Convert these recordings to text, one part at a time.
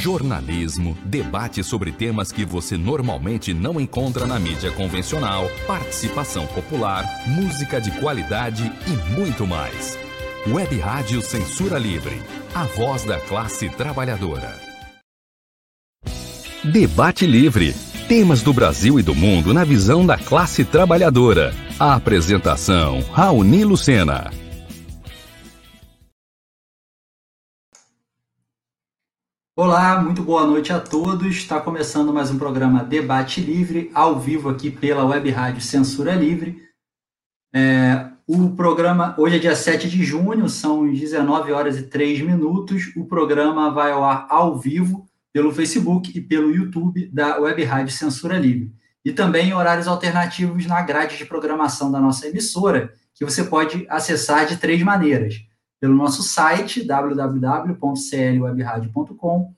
jornalismo, debate sobre temas que você normalmente não encontra na mídia convencional, participação popular, música de qualidade e muito mais. Web Rádio Censura Livre, a voz da classe trabalhadora. Debate Livre. Temas do Brasil e do mundo na visão da classe trabalhadora. A apresentação: Raoni Lucena. Olá, muito boa noite a todos. Está começando mais um programa Debate Livre, ao vivo aqui pela Web Rádio Censura Livre. É, o programa, hoje é dia 7 de junho, são 19 horas e 3 minutos. O programa vai ao ar ao vivo pelo Facebook e pelo YouTube da Web Rádio Censura Livre. E também em horários alternativos na grade de programação da nossa emissora, que você pode acessar de três maneiras pelo nosso site www.clwebradio.com,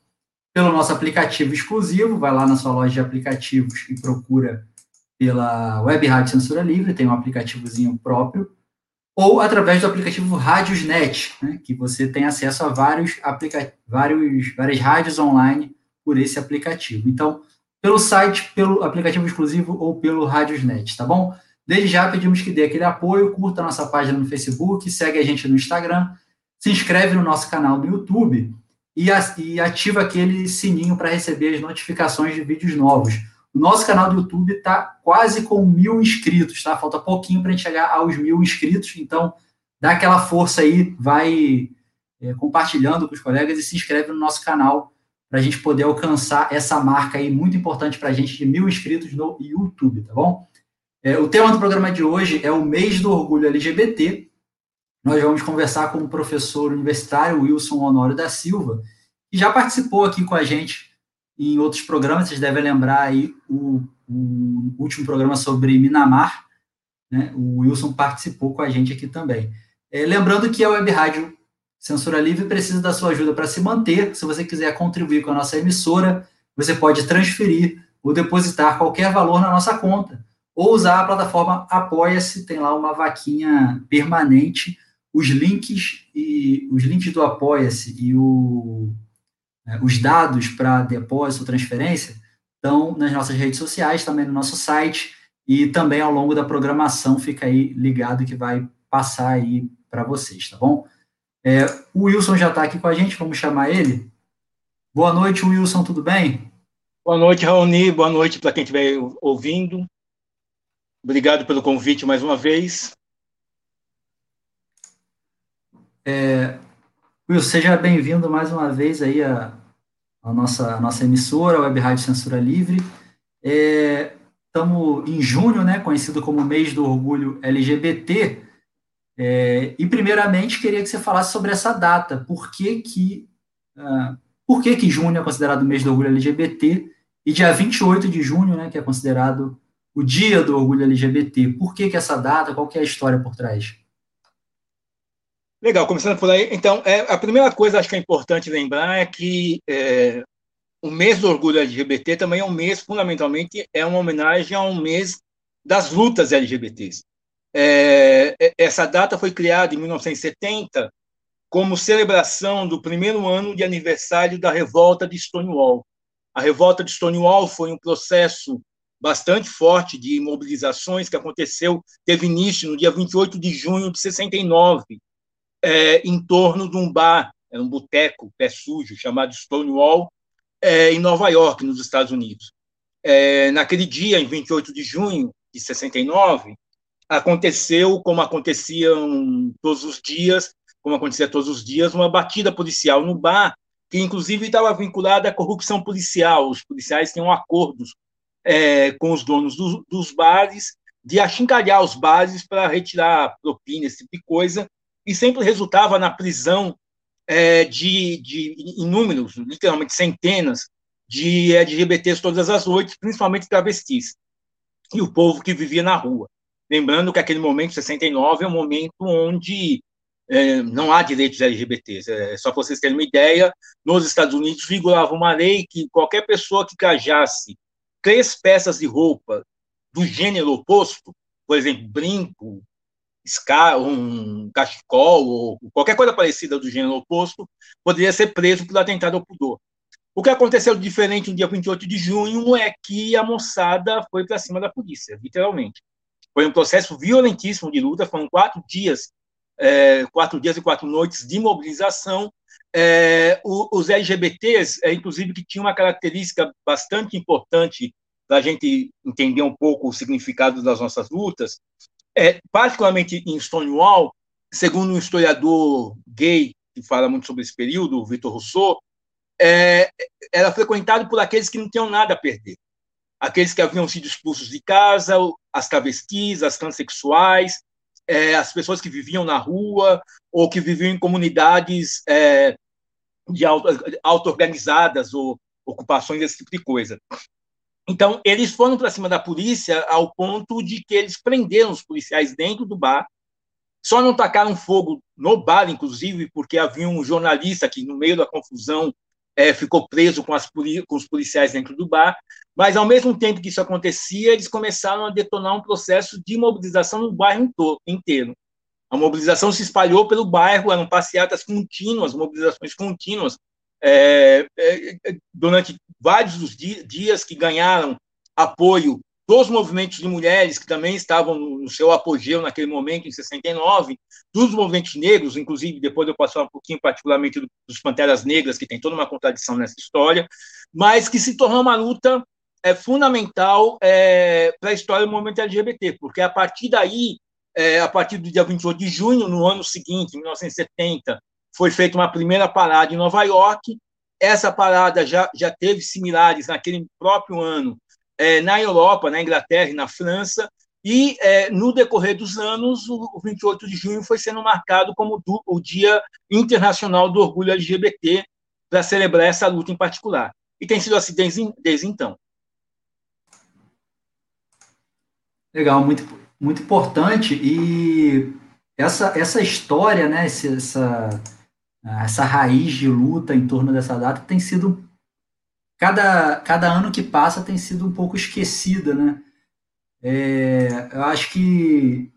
pelo nosso aplicativo exclusivo, vai lá na sua loja de aplicativos e procura pela Web Rádio Censura Livre, tem um aplicativozinho próprio, ou através do aplicativo Radiosnet, né, que você tem acesso a vários, aplica vários várias rádios online por esse aplicativo. Então, pelo site, pelo aplicativo exclusivo ou pelo Radiosnet, tá bom? Desde já pedimos que dê aquele apoio, curta nossa página no Facebook, segue a gente no Instagram, se inscreve no nosso canal do YouTube e, e ativa aquele sininho para receber as notificações de vídeos novos. O nosso canal do YouTube está quase com mil inscritos, tá? Falta pouquinho para a gente chegar aos mil inscritos, então dá aquela força aí, vai é, compartilhando com os colegas e se inscreve no nosso canal para a gente poder alcançar essa marca aí muito importante para a gente de mil inscritos no YouTube, tá bom? É, o tema do programa de hoje é o mês do orgulho LGBT. Nós vamos conversar com o professor universitário Wilson Honório da Silva, que já participou aqui com a gente em outros programas. Vocês devem lembrar aí o, o último programa sobre Minamar. Né? O Wilson participou com a gente aqui também. É, lembrando que a Web Rádio Censura Livre precisa da sua ajuda para se manter. Se você quiser contribuir com a nossa emissora, você pode transferir ou depositar qualquer valor na nossa conta ou usar a plataforma Apoia-se, tem lá uma vaquinha permanente. Os links e os links do Apoia-se e o, né, os dados para depósito ou transferência estão nas nossas redes sociais, também no nosso site e também ao longo da programação fica aí ligado que vai passar aí para vocês, tá bom? É, o Wilson já está aqui com a gente, vamos chamar ele. Boa noite, Wilson, tudo bem? Boa noite, Raoni, boa noite para quem estiver ouvindo. Obrigado pelo convite mais uma vez. É, Will, seja bem-vindo mais uma vez aí à, nossa, nossa emissora, Web Rádio Censura Livre. Estamos é, em junho, né, conhecido como mês do orgulho LGBT. É, e primeiramente queria que você falasse sobre essa data. Por que que, uh, por que que junho é considerado mês do orgulho LGBT e dia 28 de junho, né, que é considerado o Dia do Orgulho LGBT. Por que, que essa data? Qual que é a história por trás? Legal, começando por aí. Então, é, a primeira coisa acho que é importante lembrar é que é, o mês do orgulho LGBT também é um mês, fundamentalmente, é uma homenagem a um mês das lutas LGBTs. É, é, essa data foi criada em 1970 como celebração do primeiro ano de aniversário da revolta de Stonewall. A revolta de Stonewall foi um processo bastante forte de mobilizações que aconteceu, teve início no dia 28 de junho de 69, é, em torno de um bar, era um boteco, pé sujo, chamado Stonewall, é, em Nova York, nos Estados Unidos. É, naquele dia, em 28 de junho de 69, aconteceu, como aconteciam todos os dias, como acontecia todos os dias, uma batida policial no bar, que inclusive estava vinculada à corrupção policial. Os policiais tinham acordos é, com os donos do, dos bares, de achincalhar os bares para retirar propina, esse tipo de coisa, e sempre resultava na prisão é, de, de inúmeros, literalmente centenas, de LGBTs todas as noites, principalmente travestis, e o povo que vivia na rua. Lembrando que aquele momento, 69, é um momento onde é, não há direitos LGBTs. É, só para vocês terem uma ideia, nos Estados Unidos vigorava uma lei que qualquer pessoa que cajasse três peças de roupa do gênero oposto, por exemplo, brinco, um cachecol ou qualquer coisa parecida do gênero oposto, poderia ser preso por atentado ao pudor. O que aconteceu diferente no dia 28 de junho é que a moçada foi para cima da polícia, literalmente. Foi um processo violentíssimo de luta, foram quatro dias, é, quatro dias e quatro noites de mobilização. É, os LGBTs, é, inclusive, que tinham uma característica bastante importante para a gente entender um pouco o significado das nossas lutas, é, particularmente em Stonewall, segundo um historiador gay que fala muito sobre esse período, o Vitor Rousseau, é, era frequentado por aqueles que não tinham nada a perder. Aqueles que haviam sido expulsos de casa, as travestis, as transexuais, é, as pessoas que viviam na rua ou que viviam em comunidades é, de auto-organizadas ou ocupações, esse tipo de coisa. Então, eles foram para cima da polícia ao ponto de que eles prenderam os policiais dentro do bar só não tacaram fogo no bar, inclusive, porque havia um jornalista que, no meio da confusão, é, ficou preso com, as, com os policiais dentro do bar. Mas, ao mesmo tempo que isso acontecia, eles começaram a detonar um processo de mobilização no bairro inteiro. A mobilização se espalhou pelo bairro, eram passeatas contínuas, mobilizações contínuas, é, é, durante vários dos dias que ganharam apoio dos movimentos de mulheres que também estavam no seu apogeu naquele momento, em 69, dos movimentos negros, inclusive depois eu passo um pouquinho particularmente dos Panteras Negras, que tem toda uma contradição nessa história, mas que se tornou uma luta é, fundamental é, para a história do movimento LGBT, porque a partir daí, é, a partir do dia 28 de junho, no ano seguinte, em 1970, foi feita uma primeira parada em Nova York, essa parada já, já teve similares naquele próprio ano é, na Europa, na Inglaterra e na França, e é, no decorrer dos anos, o, o 28 de junho foi sendo marcado como do, o Dia Internacional do Orgulho LGBT, para celebrar essa luta em particular. E tem sido assim desde, desde então. Legal, muito, muito importante. E essa, essa história, né, essa, essa raiz de luta em torno dessa data tem sido cada, cada ano que passa tem sido um pouco esquecida, né? É, eu acho que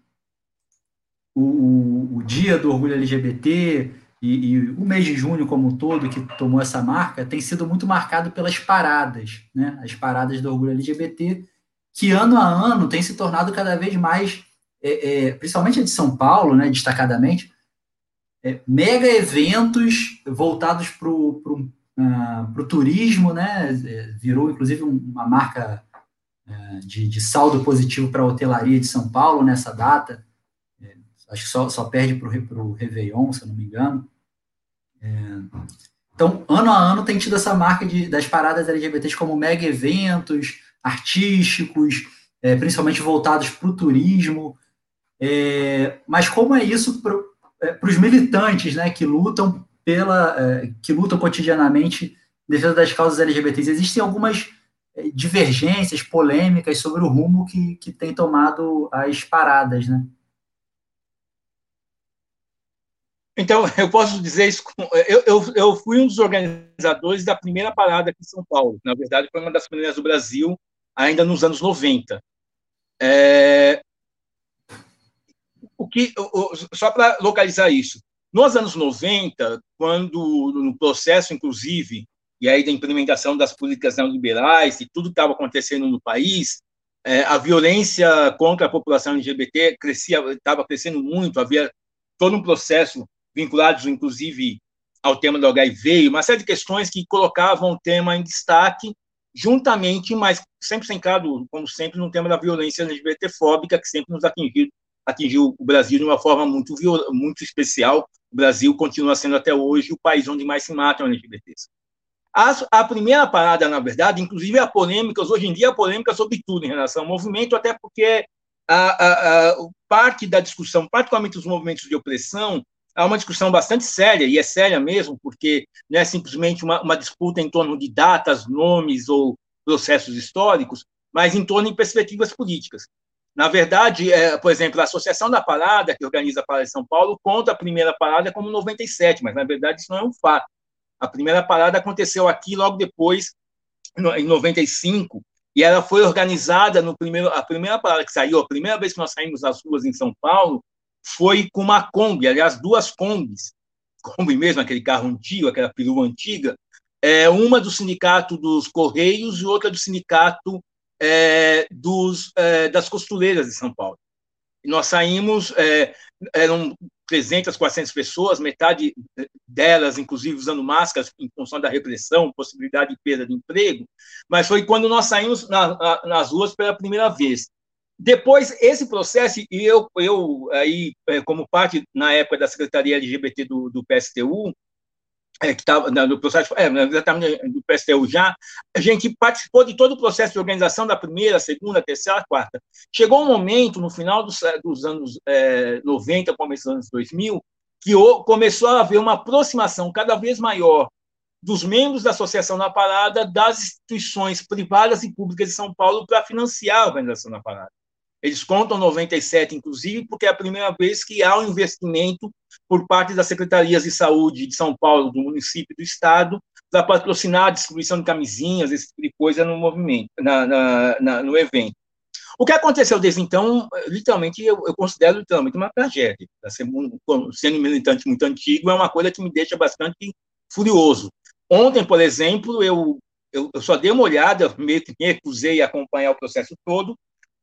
o, o, o, dia do orgulho LGBT e, e, o mês de junho como um todo, que tomou essa marca, tem sido muito marcado pelas paradas, né? As paradas do orgulho LGBT, que ano a ano tem se tornado cada vez mais, é, é, principalmente a de São Paulo, né, destacadamente, é, mega eventos voltados para o uh, turismo, né? É, virou inclusive uma marca uh, de, de, saldo positivo para a hotelaria de São Paulo nessa data. É, acho que só, só perde para o Réveillon, se eu não me engano. Então, ano a ano tem tido essa marca de, das paradas LGBTs como mega eventos artísticos, é, principalmente voltados para o turismo. É, mas como é isso para é, os militantes né, que lutam pela é, que lutam cotidianamente em defesa das causas LGBTs. Existem algumas é, divergências, polêmicas sobre o rumo que, que tem tomado as paradas, né? Então, eu posso dizer isso. Eu, eu, eu fui um dos organizadores da primeira parada aqui em São Paulo. Na verdade, foi uma das primeiras do Brasil, ainda nos anos 90. É, o que, só para localizar isso, nos anos 90, quando, no processo, inclusive, e aí da implementação das políticas neoliberais e tudo estava acontecendo no país, é, a violência contra a população LGBT crescia, estava crescendo muito, havia todo um processo vinculado, inclusive, ao tema do HIV, uma série de questões que colocavam o tema em destaque, juntamente, mas sempre centrado, como sempre, no tema da violência LGBTfóbica, que sempre nos atingiu, atingiu o Brasil de uma forma muito, muito especial, o Brasil continua sendo até hoje o país onde mais se matam LGBTs. A, a primeira parada, na verdade, inclusive há polêmicas, hoje em dia há polêmica sobre tudo em relação ao movimento, até porque a, a, a, parte da discussão, particularmente os movimentos de opressão, há uma discussão bastante séria, e é séria mesmo, porque não é simplesmente uma, uma disputa em torno de datas, nomes ou processos históricos, mas em torno de perspectivas políticas. Na verdade, é, por exemplo, a Associação da Parada, que organiza a Parada de São Paulo, conta a primeira parada como 97, mas na verdade isso não é um fato. A primeira parada aconteceu aqui logo depois, em 95, e ela foi organizada no primeiro. A primeira parada que saiu, a primeira vez que nós saímos das ruas em São Paulo, foi com uma Kombi, aliás, duas Kombis, Kombi mesmo, aquele carro antigo, aquela perua antiga, é, uma do sindicato dos Correios e outra do sindicato é, dos, é, das costureiras de São Paulo. E nós saímos, é, eram 300, 400 pessoas, metade delas, inclusive, usando máscaras em função da repressão, possibilidade de perda de emprego, mas foi quando nós saímos na, na, nas ruas pela primeira vez. Depois, esse processo, e eu, eu aí, é, como parte, na época, da Secretaria LGBT do, do PSTU, é, que estava no processo, é, exatamente do PSTU já, a gente participou de todo o processo de organização da primeira, segunda, terceira, quarta. Chegou um momento, no final dos, dos anos é, 90, começo dos anos 2000, que começou a haver uma aproximação cada vez maior dos membros da Associação na Parada das instituições privadas e públicas de São Paulo para financiar a organização na Parada. Eles contam 97, inclusive, porque é a primeira vez que há um investimento por parte das secretarias de saúde de São Paulo, do município e do estado, para patrocinar a distribuição de camisinhas, esse tipo de coisa no movimento, na, na, na, no evento. O que aconteceu desde então, literalmente, eu, eu considero literalmente uma tragédia. Sendo militante muito antigo, é uma coisa que me deixa bastante furioso. Ontem, por exemplo, eu, eu, eu só dei uma olhada, me recusei a acompanhar o processo todo,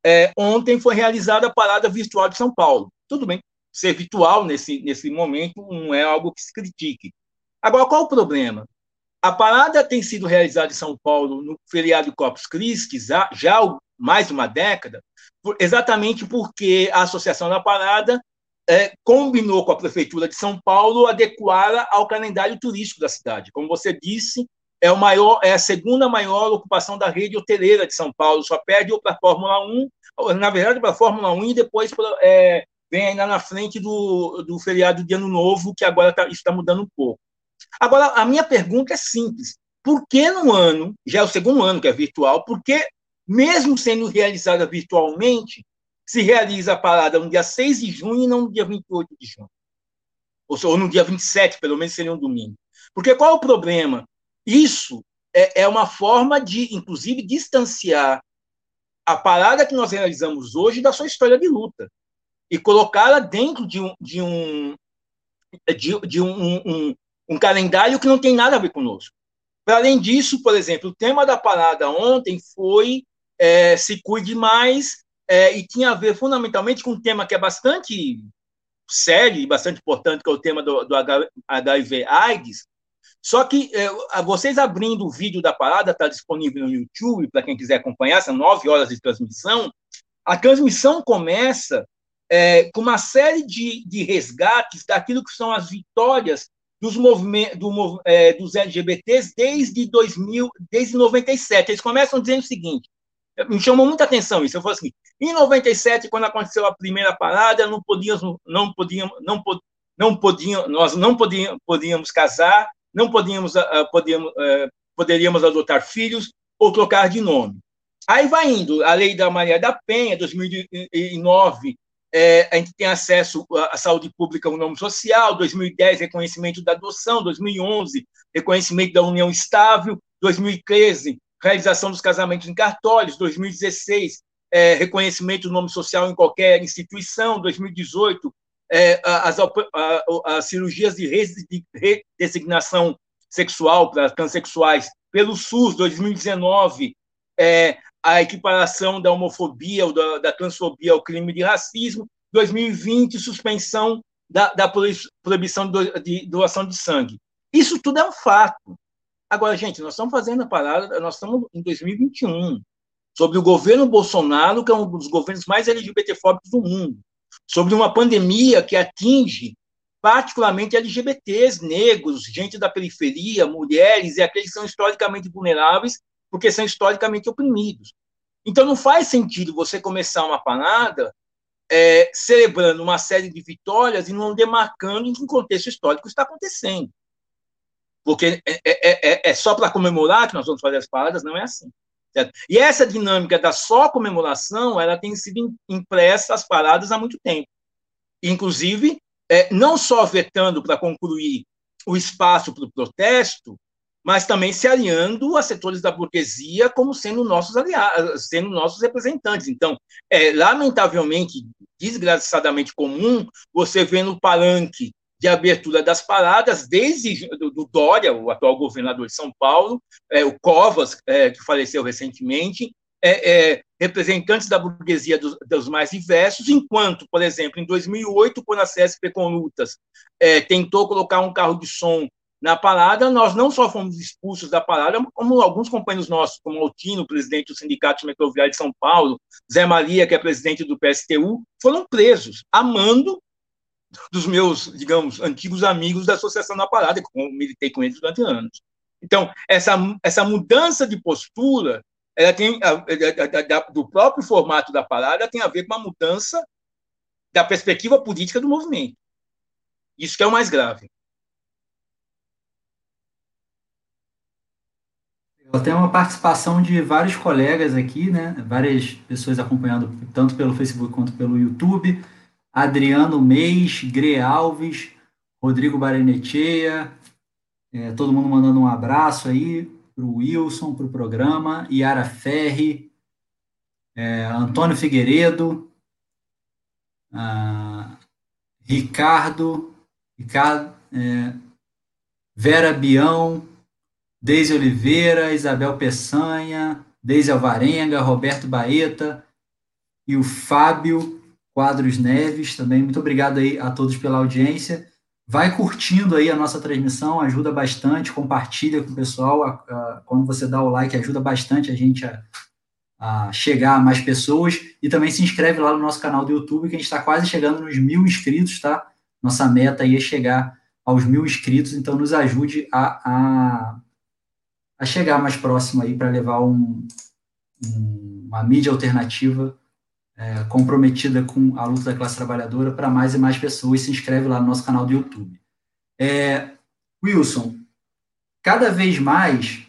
é, ontem foi realizada a parada virtual de São Paulo. Tudo bem, ser virtual nesse, nesse momento não é algo que se critique. Agora, qual o problema? A parada tem sido realizada em São Paulo no feriado Corpus Christi já, já mais de uma década, exatamente porque a Associação da Parada é, combinou com a Prefeitura de São Paulo adequá-la ao calendário turístico da cidade. Como você disse, é, o maior, é a segunda maior ocupação da rede hoteleira de São Paulo, só perde para a Fórmula 1, na verdade para a Fórmula 1 e depois é, vem ainda na frente do, do feriado de Ano Novo, que agora tá, está mudando um pouco. Agora, a minha pergunta é simples. Por que no ano, já é o segundo ano que é virtual, por que, mesmo sendo realizada virtualmente, se realiza a parada no dia 6 de junho e não no dia 28 de junho? Ou, ou no dia 27, pelo menos seria um domingo. Porque qual é o problema? Isso é, é uma forma de, inclusive, distanciar a parada que nós realizamos hoje da sua história de luta e colocá-la dentro de um, de um, de, de um, um, um, calendário que não tem nada a ver conosco. Para além disso, por exemplo, o tema da parada ontem foi é, Se Cuide Mais, é, e tinha a ver fundamentalmente com um tema que é bastante sério e bastante importante, que é o tema do, do HIV-AIDS, só que é, vocês abrindo o vídeo da parada, está disponível no YouTube, para quem quiser acompanhar, são nove horas de transmissão. A transmissão começa é, com uma série de, de resgates daquilo que são as vitórias dos movimentos do, é, dos LGBTs desde 2000, desde 97. Eles começam dizendo o seguinte: me chamou muita atenção isso. Eu falei assim: em 97, quando aconteceu a primeira parada, não podíamos, não podíamos, não, não podíamos, nós não podíamos, podíamos casar, não podíamos, uh, podíamos, uh, poderíamos adotar filhos ou trocar de nome. Aí vai indo, a lei da Maria da Penha, 2009, é, a gente tem acesso à saúde pública, o nome social, 2010, reconhecimento da adoção, 2011, reconhecimento da união estável, 2013, realização dos casamentos em cartórios, 2016, é, reconhecimento do nome social em qualquer instituição, 2018, é, as, as, cirurgias de redesignação sexual para transexuais pelo SUS 2019, é, a equiparação da homofobia ou da, da, transfobia ao crime de racismo, 2020, suspensão da, da proibição de doação de sangue. Isso tudo é um fato. Agora, gente, nós estamos fazendo a parada, nós estamos em 2021, sobre o governo Bolsonaro, que é um dos governos mais LGBTfóbicos do mundo sobre uma pandemia que atinge particularmente LGBTs, negros, gente da periferia, mulheres e aqueles que são historicamente vulneráveis porque são historicamente oprimidos. Então não faz sentido você começar uma parada é, celebrando uma série de vitórias e não demarcando em que contexto histórico está acontecendo. Porque é, é, é, é só para comemorar que nós vamos fazer as paradas, não é assim. Certo? E essa dinâmica da só comemoração, ela tem sido impressa às paradas há muito tempo. Inclusive, é, não só vetando para concluir o espaço para o protesto, mas também se alinhando a setores da burguesia como sendo nossos aliados, sendo nossos representantes. Então, é lamentavelmente, desgraçadamente comum, você vê no palanque de abertura das paradas, desde do, do Dória, o atual governador de São Paulo, é, o Covas, é, que faleceu recentemente, é, é representantes da burguesia dos, dos, mais diversos, enquanto, por exemplo, em 2008, quando a CSP Conlutas é, tentou colocar um carro de som na parada, nós não só fomos expulsos da parada, como alguns companheiros nossos, como Altino, presidente do Sindicato Metroviário de São Paulo, Zé Maria, que é presidente do PSTU, foram presos, amando dos meus, digamos, antigos amigos da Associação da Parada, que eu militei com eles durante anos. Então, essa, essa mudança de postura, ela tem do próprio formato da parada tem a ver com a mudança da perspectiva política do movimento. Isso que é o mais grave. Tem uma participação de vários colegas aqui, né? Várias pessoas acompanhando tanto pelo Facebook quanto pelo YouTube. Adriano Meis, Gre Alves, Rodrigo Baranechea, é, todo mundo mandando um abraço aí para o Wilson, para o programa, Yara Ferri, é, Antônio Figueiredo, Ricardo, Ricardo é, Vera Bião, Deise Oliveira, Isabel Peçanha, Deise Alvarenga, Roberto Baeta e o Fábio Quadros Neves também. Muito obrigado aí a todos pela audiência. Vai curtindo aí a nossa transmissão, ajuda bastante, compartilha com o pessoal. A, a, quando você dá o like, ajuda bastante a gente a, a, chegar a mais pessoas. E também se inscreve lá no nosso canal do YouTube, que a gente está quase chegando nos mil inscritos, tá? Nossa meta aí é chegar aos mil inscritos, então nos ajude a, a, chegar mais próximo aí para levar um, um, uma mídia alternativa é, comprometida com a luta da classe trabalhadora para mais e mais pessoas. Se inscreve lá no nosso canal do YouTube. É, Wilson, cada vez mais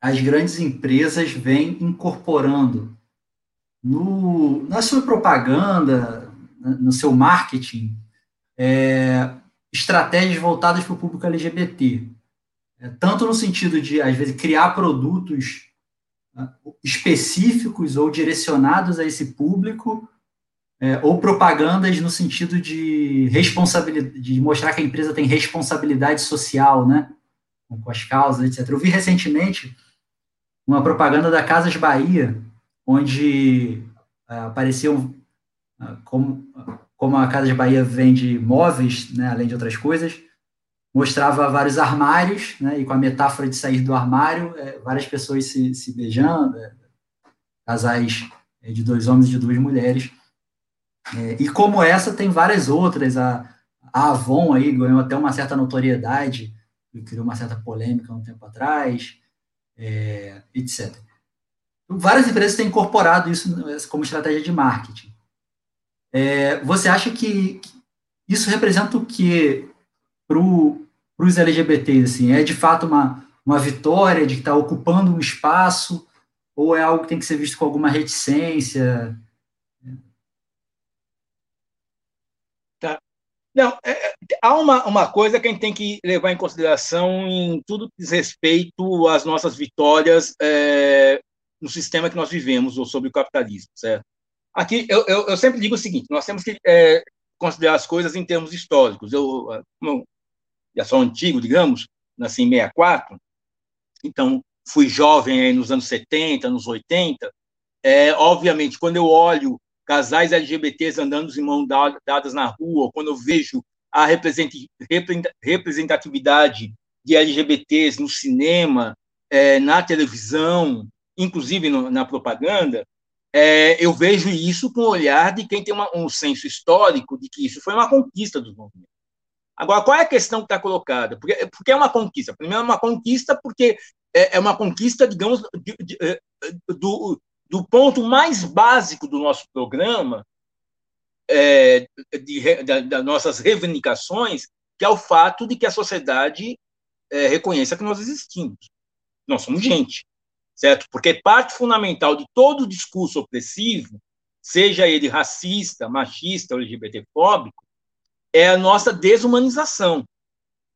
as grandes empresas vêm incorporando no, na sua propaganda, no seu marketing, é, estratégias voltadas para o público LGBT. É, tanto no sentido de, às vezes, criar produtos específicos ou direcionados a esse público, é, ou propagandas no sentido de responsabilidade, de mostrar que a empresa tem responsabilidade social, né, com as causas, etc. Eu vi recentemente uma propaganda da Casas Bahia, onde é, apareciam é, como, como a Casas Bahia vende móveis, né, além de outras coisas, mostrava vários armários, né, e com a metáfora de sair do armário, é, várias pessoas se, se beijando, é, casais é, de dois homens e de duas mulheres. É, e como essa, tem várias outras. A, a Avon aí ganhou até uma certa notoriedade, criou uma certa polêmica um tempo atrás, é, etc. Várias empresas têm incorporado isso como estratégia de marketing. É, você acha que isso representa o que para os LGBTs? Assim? É de fato uma, uma vitória de estar tá ocupando um espaço ou é algo que tem que ser visto com alguma reticência? Tá. Não, é, é, há uma, uma coisa que a gente tem que levar em consideração em tudo que diz respeito às nossas vitórias é, no sistema que nós vivemos, ou sobre o capitalismo, certo? Aqui, eu, eu, eu sempre digo o seguinte, nós temos que é, considerar as coisas em termos históricos. Eu, como já sou antigo, digamos, nasci em 64, então fui jovem aí nos anos 70, nos 80, é, obviamente, quando eu olho casais LGBTs andando em mãos dadas na rua, quando eu vejo a representatividade de LGBTs no cinema, é, na televisão, inclusive no, na propaganda, é, eu vejo isso com o olhar de quem tem uma, um senso histórico de que isso foi uma conquista dos movimentos. Agora, qual é a questão que está colocada? Porque, porque é uma conquista. Primeiro, é uma conquista porque é, é uma conquista, digamos, de, de, é, do, do ponto mais básico do nosso programa, é, de, das nossas reivindicações, que é o fato de que a sociedade é, reconheça que nós existimos. Nós somos gente, certo? Porque parte fundamental de todo discurso opressivo, seja ele racista, machista ou LGBTfóbico, é a nossa desumanização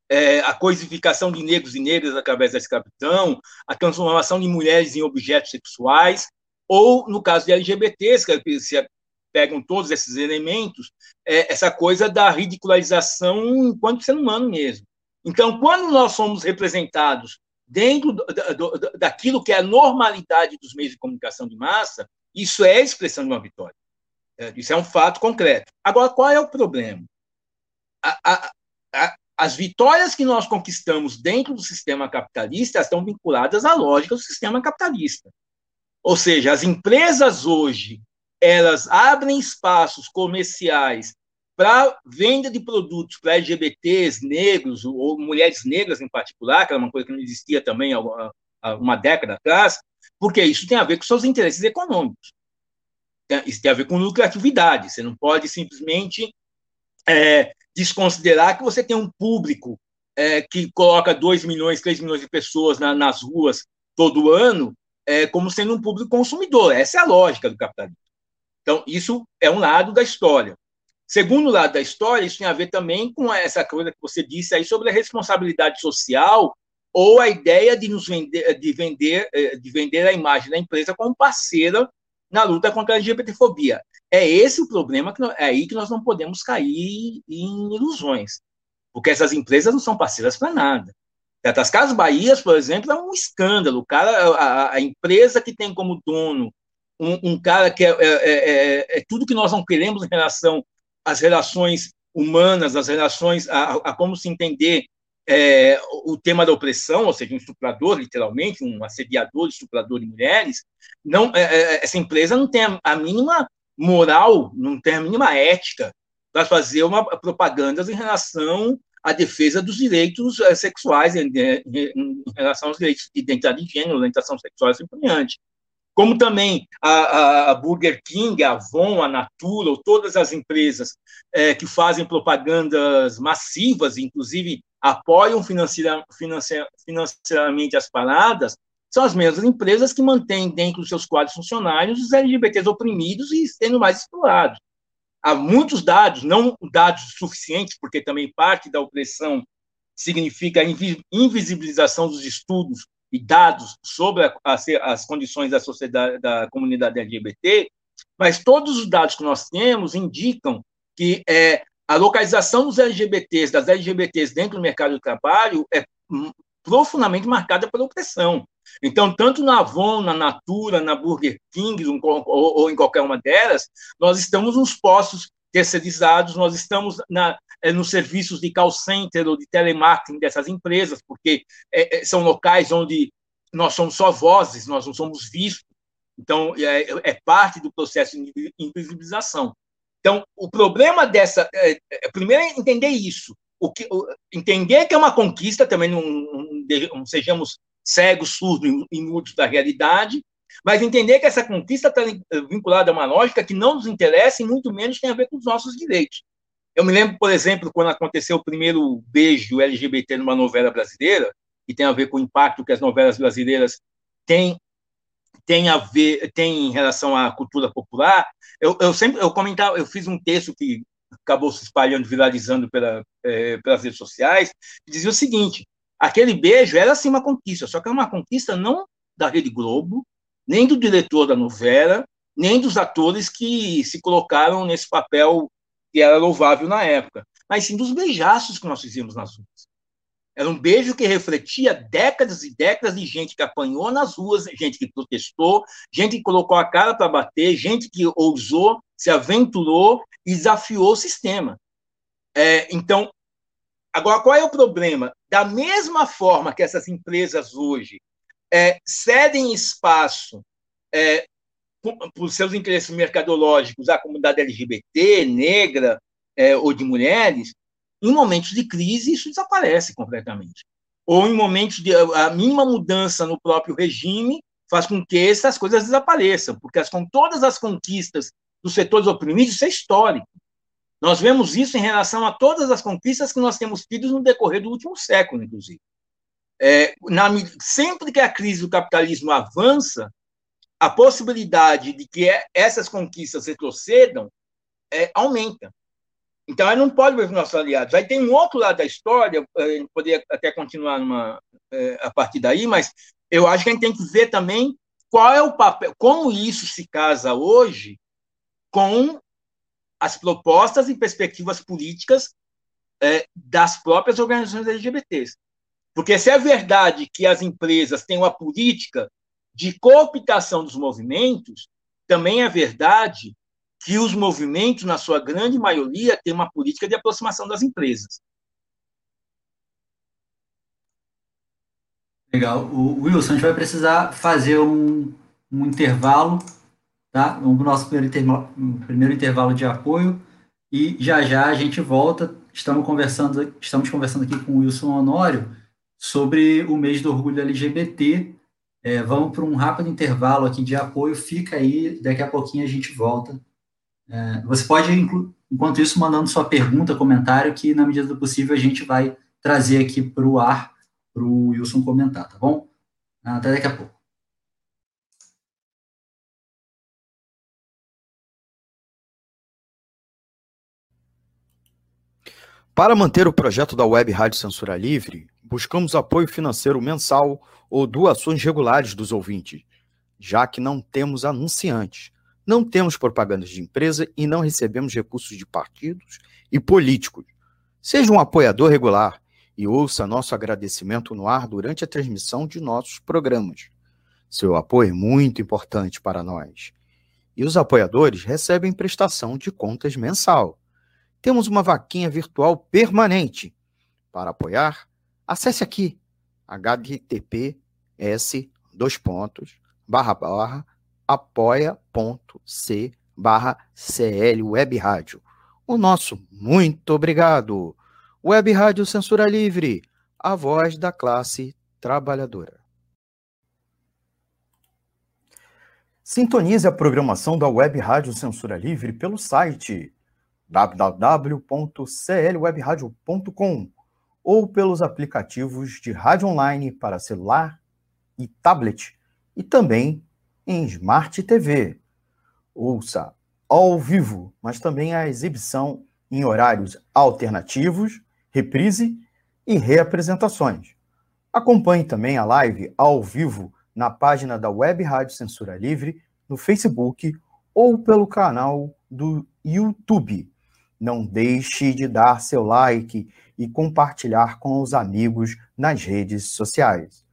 é, a coisificação de negros e negras através da escravidão, a transformação de mulheres em objetos sexuais, ou, no caso de LGBTs, que se pegam todos esses elementos, é, essa coisa da ridicularização enquanto ser humano mesmo. Então, quando nós somos representados dentro daquilo que é a normalidade dos meios de comunicação de massa, isso é a expressão de uma vitória. É, isso é um fato concreto. Agora, qual é o problema? A, a, as vitórias que nós conquistamos dentro do sistema capitalista estão vinculadas à lógica do sistema capitalista. Ou seja, as empresas hoje elas abrem espaços comerciais para venda de produtos para LGBTs, negros ou mulheres negras em particular, que era uma coisa que não existia também há uma década atrás, porque isso tem a ver com seus interesses econômicos. Isso tem a ver com lucratividade. Você não pode simplesmente é, desconsiderar que você tem um público é, que coloca 2 milhões, 3 milhões de pessoas na, nas ruas todo ano é, como sendo um público consumidor. Essa é a lógica do capitalismo. Então, isso é um lado da história. Segundo lado da história, isso tem a ver também com essa coisa que você disse aí sobre a responsabilidade social ou a ideia de nos vender, de vender, é, de vender a imagem da empresa como parceira na luta contra a LGBTfobia. É esse o problema, que é aí que nós não podemos cair em ilusões, porque essas empresas não são parceiras para nada. As Casas Bahias, por exemplo, é um escândalo. O cara, a, a empresa que tem como dono um, um cara que é, é, é, é, é tudo que nós não queremos em relação às relações humanas, às relações, a, a como se entender é, o tema da opressão, ou seja, um estuprador, literalmente, um assediador, estuprador de mulheres, não, é, é, essa empresa não tem a, mínima moral, não tem a mínima ética para fazer uma propaganda em relação à defesa dos direitos é, sexuais, em, em, relação aos direitos de identidade de gênero, orientação sexual e assim por diante. Como também a, a, Burger King, a Avon, a Natura, ou todas as empresas é, que fazem propagandas massivas, inclusive apoiam financeira, financeira, financeiramente as paradas, são as mesmas empresas que mantêm dentro dos seus quadros funcionários os LGBTs oprimidos e sendo mais explorados. Há muitos dados, não dados suficientes, porque também parte da opressão significa a invisibilização dos estudos e dados sobre a, as condições da sociedade, da comunidade LGBT, mas todos os dados que nós temos indicam que é, a localização dos LGBTs, das LGBTs dentro do mercado de trabalho é profundamente marcada pela opressão. Então, tanto na Avon, na Natura, na Burger King ou, em qualquer uma delas, nós estamos nos postos terceirizados, nós estamos na, é, nos serviços de call center ou de telemarketing dessas empresas, porque é, são locais onde nós somos só vozes, nós não somos vistos. Então, é, é parte do processo de invisibilização. Então, o problema dessa. É, é, primeiro é entender isso. O que, o, entender que é uma conquista, também não, não, não sejamos cegos, surdos e mudos da realidade, mas entender que essa conquista está vinculada a uma lógica que não nos interessa e muito menos tem a ver com os nossos direitos. Eu me lembro, por exemplo, quando aconteceu o primeiro beijo LGBT numa novela brasileira, que tem a ver com o impacto que as novelas brasileiras têm tem a ver, tem em relação à cultura popular. Eu, eu sempre, eu comentava, eu fiz um texto que acabou se espalhando, viralizando pela, é, pelas redes sociais, que dizia o seguinte: aquele beijo era assim uma conquista, só que era uma conquista não da Rede Globo, nem do diretor da novela, nem dos atores que se colocaram nesse papel que era louvável na época, mas sim dos beijaços que nós fizemos nas ruas. Era um beijo que refletia décadas e décadas de gente que apanhou nas ruas, gente que protestou, gente que colocou a cara para bater, gente que ousou, se aventurou e desafiou o sistema. É, então, agora, qual é o problema? Da mesma forma que essas empresas hoje é, cedem espaço é, por seus interesses mercadológicos à comunidade LGBT, negra é, ou de mulheres, em momentos de crise, isso desaparece completamente. Ou em momentos de a mínima mudança no próprio regime faz com que essas coisas desapareçam, porque as, com todas as conquistas dos setores oprimidos, isso é histórico. Nós vemos isso em relação a todas as conquistas que nós temos tido no decorrer do último século, inclusive. É, na, sempre que a crise do capitalismo avança, a possibilidade de que essas conquistas retrocedam é, aumenta. Então, ela não pode ver os nossos aliados. Aí tem um outro lado da história, eh, a gente poderia até continuar numa, é, a partir daí, mas eu acho que a gente tem que ver também qual é o papel, como isso se casa hoje com as propostas e perspectivas políticas é, das próprias organizações LGBTs. Porque se é verdade que as empresas têm uma política de cooptação dos movimentos, também é verdade que os movimentos, na sua grande maioria, têm uma política de aproximação das empresas. Legal. O Wilson, a gente vai precisar fazer um, um intervalo, tá? O nosso primeiro, intervalo, primeiro intervalo de apoio e já já a gente volta. Estamos conversando, estamos conversando aqui com o Wilson Honório sobre o mês do orgulho LGBT. É, vamos para um rápido intervalo aqui de apoio. Fica aí, daqui a pouquinho a gente volta. É, você pode, enquanto isso, mandando sua pergunta, comentário, que na medida do possível a gente vai trazer aqui para o ar para o Wilson comentar, tá bom? Até daqui a pouco. Para manter o projeto da Web Rádio Censura Livre, buscamos apoio financeiro mensal ou doações regulares dos ouvintes, já que não temos anunciantes, não temos propagandas de empresa e não recebemos recursos de partidos e políticos. Seja um apoiador regular e ouça nosso agradecimento no ar durante a transmissão de nossos programas. Seu apoio é muito importante para nós. E os apoiadores recebem prestação de contas mensal. Temos uma vaquinha virtual permanente. Para apoiar, acesse aqui https dois pontos barra barra apoia.c barra CL Web Rádio. O nosso muito obrigado. Web Rádio Censura Livre, a voz da classe trabalhadora. Sintonize a programação da Web Rádio Censura Livre pelo site www.clwebradio.com ou pelos aplicativos de rádio online para celular e tablet e também em Smart TV. Ouça ao vivo, mas também a exibição em horários alternativos reprise e reapresentações. Acompanhe também a live ao vivo na página da Web Rádio Censura Livre, no Facebook ou pelo canal do YouTube. Não deixe de dar seu like e compartilhar com os amigos nas redes sociais.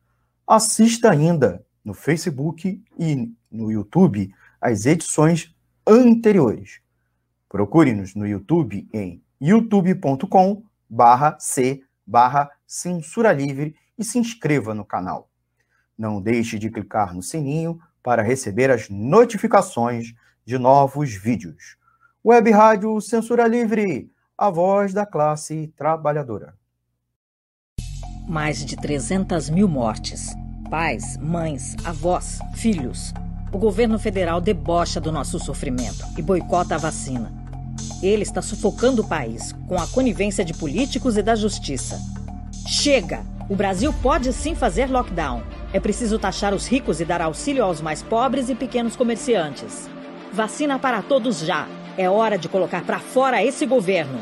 Assista ainda no Facebook e no YouTube as edições anteriores. Procure-nos no YouTube em youtube.com barra C barra Censura Livre e se inscreva no canal. Não deixe de clicar no sininho para receber as notificações de novos vídeos. Web Rádio Censura Livre, a voz da classe trabalhadora. Mais de 300 mil mortes. Pais, mães, avós, filhos. O governo federal debocha do nosso sofrimento e boicota a vacina. Ele está sufocando o país com a conivência de políticos e da justiça. Chega! O Brasil pode sim fazer lockdown. É preciso taxar os ricos e dar auxílio aos mais pobres e pequenos comerciantes. Vacina para todos já. É hora de colocar para fora esse governo.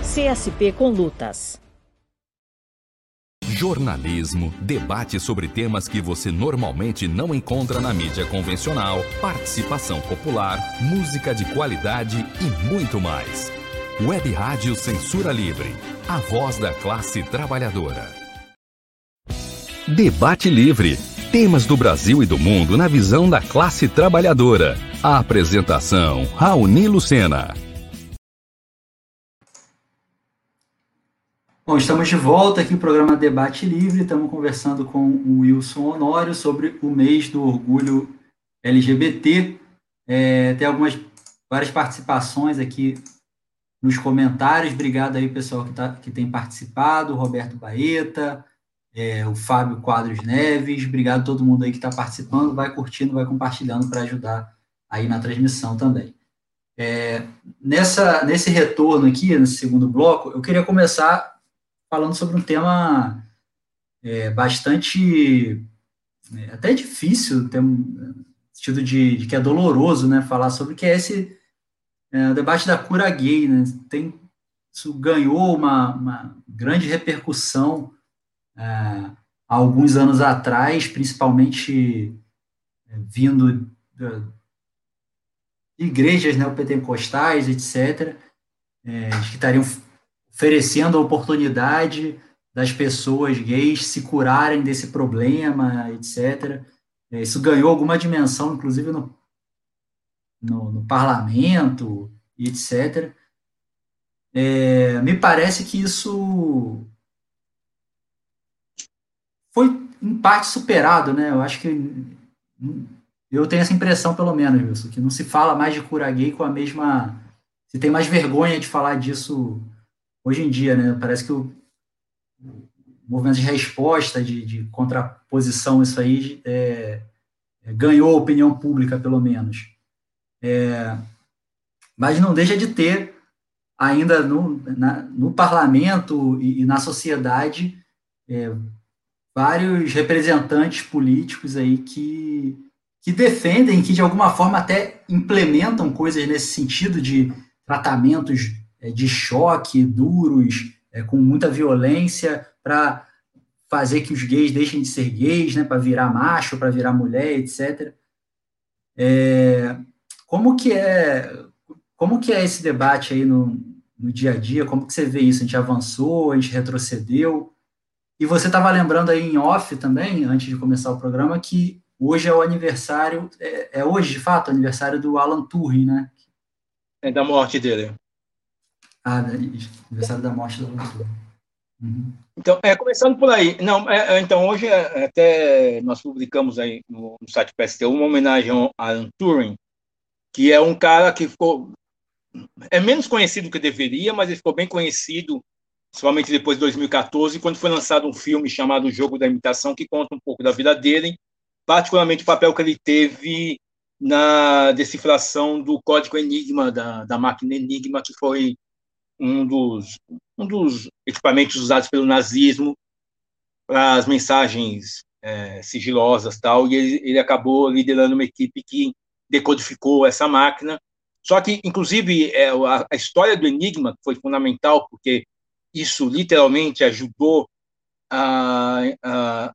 CSP com lutas. Jornalismo, debate sobre temas que você normalmente não encontra na mídia convencional, participação popular, música de qualidade e muito mais. Web Rádio Censura Livre, a voz da classe trabalhadora. Debate Livre. Temas do Brasil e do mundo na visão da classe trabalhadora. A apresentação: Raoni Lucena. Bom, estamos de volta aqui no programa Debate Livre. Estamos conversando com o Wilson Honório sobre o mês do orgulho LGBT. É, tem algumas várias participações aqui nos comentários. Obrigado aí, pessoal, que, tá, que tem participado, Roberto Baeta, é, o Fábio Quadros Neves. Obrigado a todo mundo aí que está participando. Vai curtindo, vai compartilhando para ajudar aí na transmissão também. É, nessa, nesse retorno aqui, nesse segundo bloco, eu queria começar falando sobre um tema é, bastante é, até difícil, tem um sentido de, de, que é doloroso, né, falar sobre que é esse é, o debate da cura gay, né, tem isso ganhou uma, uma grande repercussão é, há alguns anos atrás, principalmente é, vindo igrejas neopentecostais, etc., é, que estariam oferecendo a oportunidade das pessoas gays se curarem desse problema, etc. É, isso ganhou alguma dimensão, inclusive no, no, no parlamento, etc. É, me parece que isso foi em parte superado, né? Eu acho que eu tenho essa impressão, pelo menos, Wilson, que não se fala mais de cura gay com a mesma. Se tem mais vergonha de falar disso hoje em dia, né? Parece que o, movimento de resposta, de, de contraposição, isso aí é, é, ganhou a opinião pública, pelo menos. É, mas não deixa de ter ainda no, na, no parlamento e, e na sociedade é, vários representantes políticos aí que, que defendem, que de alguma forma até implementam coisas nesse sentido de tratamentos de choque duros, é, com muita violência, para fazer que os gays deixem de ser gays, né, para virar macho, para virar mulher, etc. É, como que é como que é esse debate aí no, no dia a dia? Como que você vê isso? A gente avançou, a gente retrocedeu? E você estava lembrando aí em off também, antes de começar o programa, que hoje é o aniversário, é, é hoje de fato o aniversário do Alan Turing, né? É da morte dele. Ah, aniversário da morte Alan Turing. Uhum. Então, é, começando por aí. Não, é, é então, hoje é, até nós publicamos aí no, no site PSTU uma homenagem a Alan Turing, que é um cara que ficou é menos conhecido do que deveria, mas ele ficou bem conhecido somente depois de 2014, quando foi lançado um filme chamado O Jogo da Imitação, que conta um pouco da vida dele, particularmente o papel que ele teve na decifração do código Enigma, da, da máquina Enigma, que foi um dos, um dos equipamentos usados pelo nazismo para as mensagens é, sigilosas tal, e ele, ele acabou liderando uma equipe que decodificou essa máquina. Só que, inclusive, é, a, a história do Enigma foi fundamental, porque isso literalmente ajudou a, a,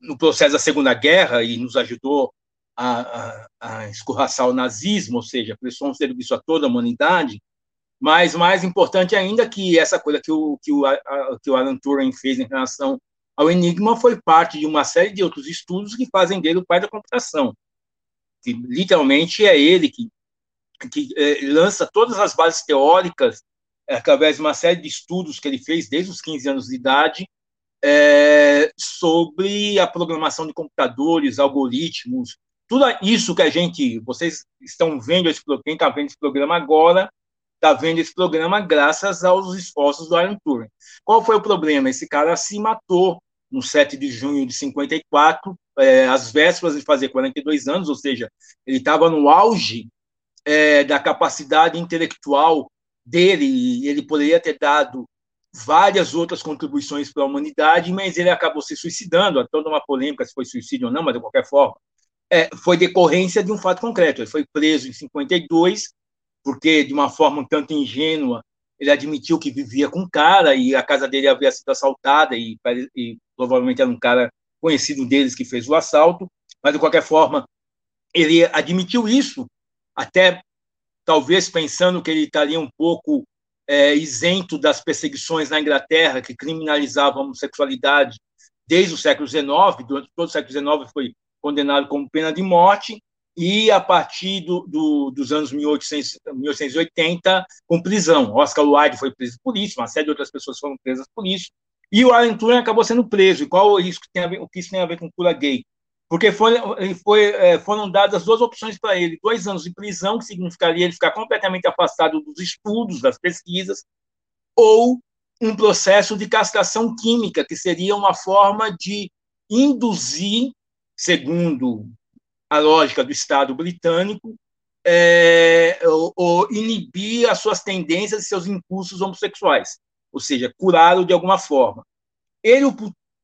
no processo da Segunda Guerra e nos ajudou a, a, a escorraçar o nazismo, ou seja, prestou um serviço a toda a humanidade, mas mais importante ainda que essa coisa que o, que o, a, que o Alan Turing fez em relação ao Enigma foi parte de uma série de outros estudos que fazem dele o pai da computação. Que, literalmente é ele que, que é, lança todas as bases teóricas é, através de uma série de estudos que ele fez desde os 15 anos de idade é, sobre a programação de computadores, algoritmos, tudo isso que a gente, vocês estão vendo esse quem está vendo esse programa agora, está vendo esse programa graças aos esforços do Alan Turing. Qual foi o problema? Esse cara se matou no 7 de junho de 54, é, às vésperas de fazer 42 anos, ou seja, ele estava no auge é, da capacidade intelectual dele, e ele poderia ter dado várias outras contribuições para a humanidade, mas ele acabou se suicidando, há toda uma polêmica se foi suicídio ou não, mas de qualquer forma, é, foi decorrência de um fato concreto. Ele foi preso em 52, porque, de uma forma um tanto ingênua, ele admitiu que vivia com um cara e a casa dele havia sido assaltada e, e provavelmente era um cara conhecido deles que fez o assalto, mas, de qualquer forma, ele admitiu isso, até talvez pensando que ele estaria um pouco é, isento das perseguições na Inglaterra, que criminalizavam a homossexualidade desde o século XIX, durante todo o século XIX foi condenado como pena de morte, e a partir do, do, dos anos 1800, 1880, com prisão. Oscar Wilde foi preso por isso, uma série de outras pessoas foram presas por isso, e o Alan Turing acabou sendo preso. E qual isso tem a ver, o que isso tem a ver com cura gay? Porque foi, foi, é, foram dadas duas opções para ele: dois anos de prisão, que significaria ele ficar completamente afastado dos estudos, das pesquisas, ou um processo de castração química, que seria uma forma de induzir, segundo a lógica do Estado britânico, é, ou, ou, inibir as suas tendências e seus impulsos homossexuais, ou seja, curá-lo de alguma forma. Ele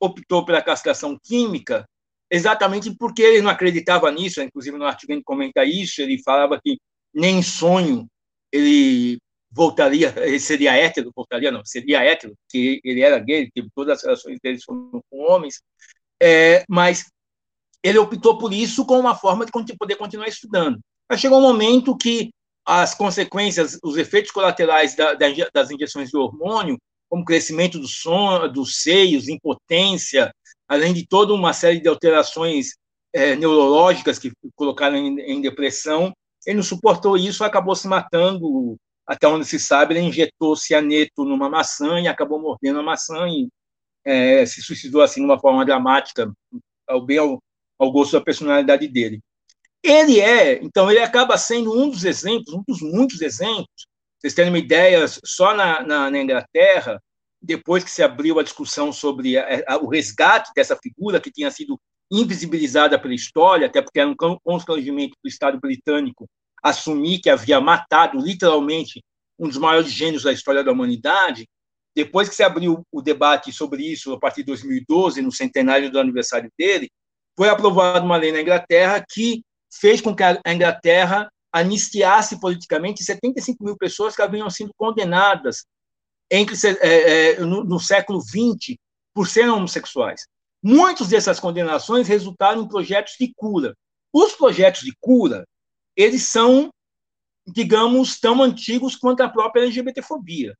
optou pela castração química exatamente porque ele não acreditava nisso, inclusive no artigo ele comenta isso, ele falava que nem sonho ele voltaria, ele seria hétero, voltaria não, seria hétero, que ele era gay, teve todas as relações dele com homens, é, mas ele optou por isso como uma forma de poder continuar estudando. Mas chegou um momento que as consequências, os efeitos colaterais da, da, das injeções de hormônio, como crescimento do som, dos seios, impotência, além de toda uma série de alterações é, neurológicas que colocaram em, em, depressão, ele não suportou isso, acabou se matando, até onde se sabe, ele injetou cianeto numa maçã e acabou mordendo a maçã e é, se suicidou assim de uma forma dramática, ao bem ao, ao gosto da personalidade dele. Ele é, então, ele acaba sendo um dos exemplos, um dos muitos exemplos. Vocês terem uma ideia, só na, na, na Inglaterra, depois que se abriu a discussão sobre a, a, o resgate dessa figura que tinha sido invisibilizada pela história, até porque era um constrangimento do Estado britânico assumir que havia matado literalmente um dos maiores gênios da história da humanidade. Depois que se abriu o debate sobre isso a partir de 2012, no centenário do aniversário dele, foi aprovada uma lei na Inglaterra que fez com que a Inglaterra anistiasse politicamente 75 mil pessoas que haviam sido condenadas entre, é, é, no, no, século XX por serem homossexuais. Muitas dessas condenações resultaram em projetos de cura. Os projetos de cura, eles são, digamos, tão antigos quanto a própria LGBTfobia.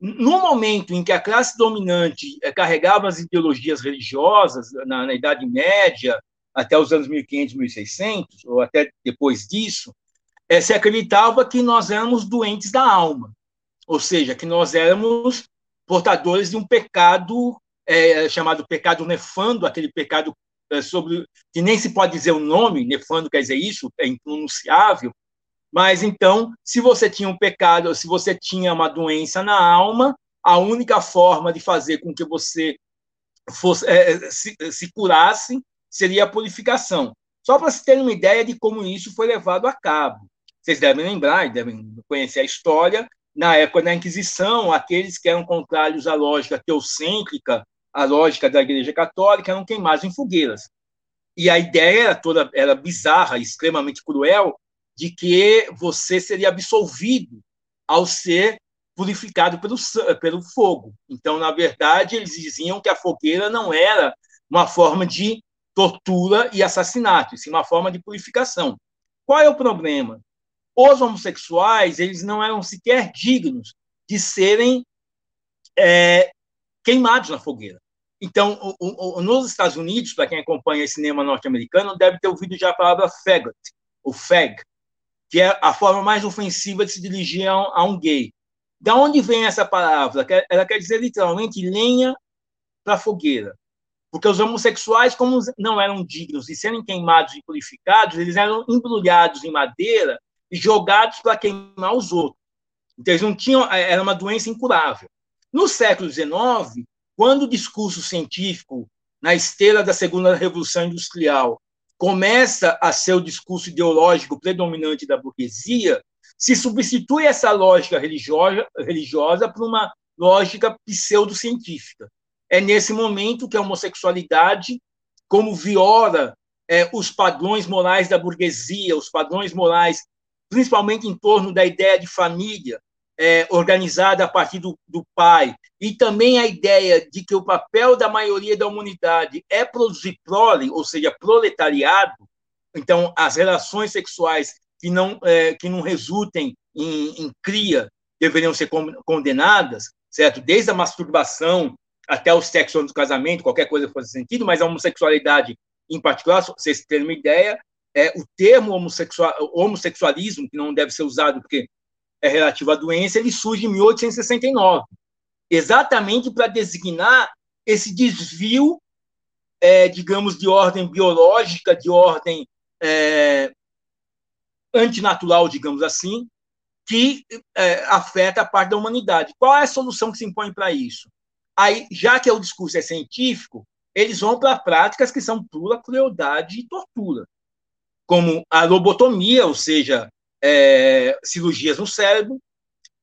No momento em que a classe dominante é, carregava as ideologias religiosas, na, na Idade Média, até os anos 1500, 1600, ou até depois disso, é, se acreditava que nós éramos doentes da alma, ou seja, que nós éramos portadores de um pecado é, chamado pecado nefando, aquele pecado é, sobre que nem se pode dizer o nome, nefando quer dizer isso, é impronunciável, mas então, se você tinha um pecado, se você tinha uma doença na alma, a única forma de fazer com que você fosse, é, se, se curasse seria a purificação. Só para se ter uma ideia de como isso foi levado a cabo. Vocês devem lembrar, devem conhecer a história, na época da Inquisição, aqueles que eram contrários à lógica teocêntrica, à lógica da Igreja Católica, eram queimados em fogueiras. E a ideia era toda era bizarra, extremamente cruel, de que você seria absolvido ao ser purificado pelo, pelo fogo. Então, na verdade, eles diziam que a fogueira não era uma forma de tortura e assassinato, sim uma forma de purificação. Qual é o problema? Os homossexuais eles não eram sequer dignos de serem é, queimados na fogueira. Então, o, o, nos Estados Unidos, para quem acompanha cinema norte-americano, deve ter ouvido já a palavra faggot, o fag, que é a forma mais ofensiva de se dirigir a um, a um gay. Da onde vem essa palavra? Ela quer dizer literalmente lenha para fogueira porque os homossexuais, como não eram dignos de serem queimados e purificados, eles eram embrulhados em madeira e jogados para queimar os outros. Então, eles não tinham, é, era uma doença incurável. No século XIX, quando o discurso científico, na esteira da segunda revolução industrial, começa a ser o discurso ideológico predominante da burguesia, se substitui essa lógica religiosa, religiosa por uma lógica pseudocientífica. É nesse momento que a homossexualidade, como viola é, os padrões morais da burguesia, os padrões morais, principalmente em torno da ideia de família, é, organizada a partir do, do pai, e também a ideia de que o papel da maioria da humanidade é produzir prole, ou seja, proletariado, então as relações sexuais que não, é, que não resultem em, em cria deveriam ser condenadas, certo? Desde a masturbação até o sexo antes do casamento, qualquer coisa fosse sentido, mas a homossexualidade em particular, vocês terem uma ideia, é, o termo homossexual, homossexualismo, que não deve ser usado porque é relativo à doença, ele surge em 1869, exatamente para designar esse desvio, é, digamos, de ordem biológica, de ordem é, antinatural, digamos assim, que é, afeta a parte da humanidade. Qual é a solução que se impõe para isso? Aí, já que o discurso é científico, eles vão para práticas que são pura crueldade e tortura, como a lobotomia, ou seja, é, cirurgias no cérebro,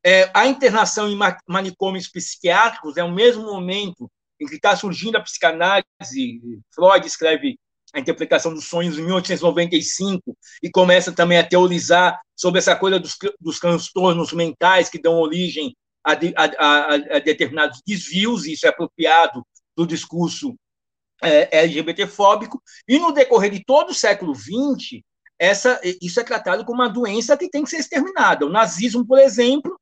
é, a internação em manicômios psiquiátricos é o mesmo momento em que está surgindo a psicanálise. Freud escreve a interpretação dos sonhos em 1895 e começa também a teorizar sobre essa coisa dos, dos transtornos mentais que dão origem a, a, a, determinados desvios, isso é apropriado do discurso é, LGBTfóbico, e no decorrer de todo o século XX, essa, isso é tratado como uma doença que tem que ser exterminada. O nazismo, por exemplo,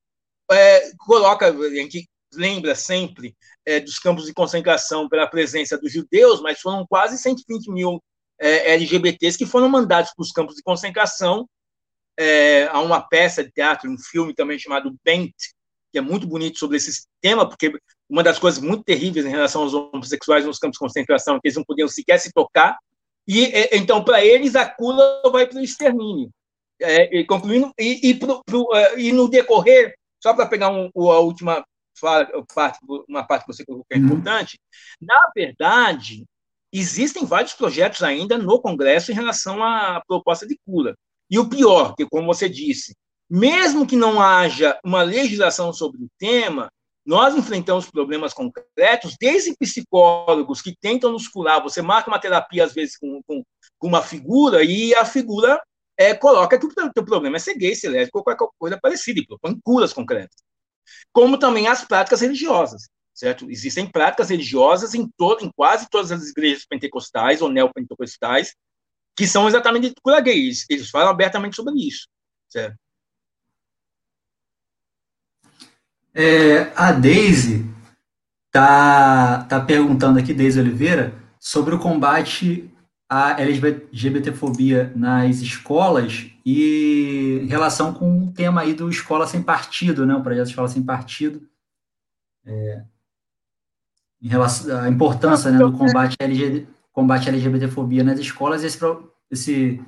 é, coloca, a gente lembra sempre é, dos campos de concentração pela presença dos judeus, mas foram quase 120 mil é, LGBTs que foram mandados para os campos de concentração. É, há uma peça de teatro, um filme também chamado Bent, que é muito bonito sobre esse tema, porque uma das coisas muito terríveis em relação aos homossexuais nos campos de concentração é que eles não podiam sequer se tocar, e é, então para eles a cura vai para o extermínio. É, e concluindo, e, e, pro, pro, é, e, no decorrer, só para pegar um, a última parte, uma parte que você colocou que é uhum. importante, na verdade, existem vários projetos ainda no Congresso em relação à proposta de cura. E o pior, que como você disse, mesmo que não haja uma legislação sobre o tema, nós enfrentamos problemas concretos, desde psicólogos que tentam nos curar. Você marca uma terapia, às vezes, com, com, com uma figura, e a figura é, coloca que o teu problema é ser gay, ser lésbico ou qualquer coisa parecida, e propõe curas concretas. Como também as práticas religiosas, certo? Existem práticas religiosas em, todo, em quase todas as igrejas pentecostais ou neopentecostais que são exatamente cura gays. Eles falam abertamente sobre isso, certo? É, a Daisy tá, tá perguntando aqui, Daisy Oliveira, sobre o combate à LGBTfobia nas escolas e em relação com o tema aí do Escola Sem Partido, né, o projeto Escola Sem Partido, é, em relação à importância né, do combate à LGBT, combate à LGBTfobia nas escolas, esse, esse,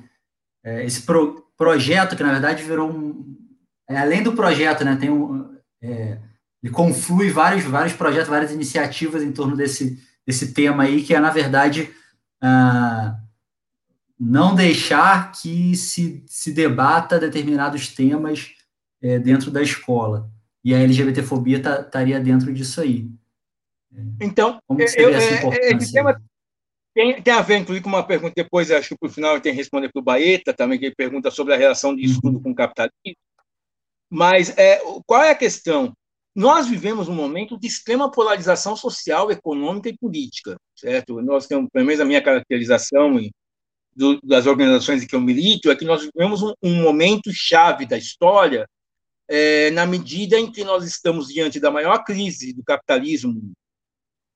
é, esse pro, projeto que, na verdade, virou um... É, além do projeto, né, tem um, é, ele conflui vários, vários projetos, várias iniciativas em torno desse, desse tema aí, que é, na verdade, ah, não deixar que se, se debata determinados temas é, dentro da escola. E a LGBTfobia estaria tá, dentro disso aí. Então, Como eu, eu, é, esse tema tem, tem a ver, inclusive, com uma pergunta, depois, acho que por final tem que responder para o Baeta também, que ele pergunta sobre a relação de estudo uhum. com o capitalismo. Mas é, qual é a questão? Nós vivemos um momento de extrema polarização social, econômica e política, certo? Nós temos, pelo menos a minha caracterização e do, das organizações em que eu milito, é que nós vivemos um, um momento chave da história é, na medida em que nós estamos diante da maior crise do capitalismo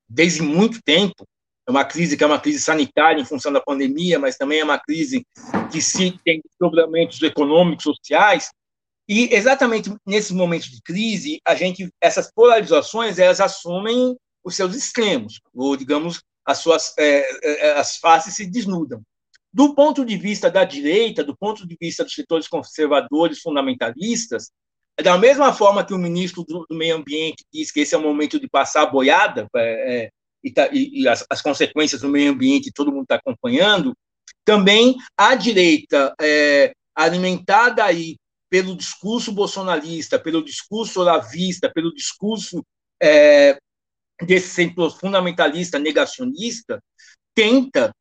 desde muito tempo, é uma crise que é uma crise sanitária em função da pandemia, mas também é uma crise que se tem problemas econômicos, sociais, e exatamente nesses momentos de crise, a gente, essas polarizações, elas assumem os seus extremos, ou digamos, as suas é, é, as faces se desnudam. Do ponto de vista da direita, do ponto de vista dos setores conservadores, fundamentalistas, da mesma forma que o ministro do, do Meio Ambiente diz que esse é o momento de passar a boiada, é, é e, tá, e, e as, as, consequências do meio ambiente todo mundo está acompanhando, também a direita, é, alimentada aí pelo discurso bolsonarista, pelo discurso olavista, pelo discurso é, desse centro fundamentalista, negacionista, tenta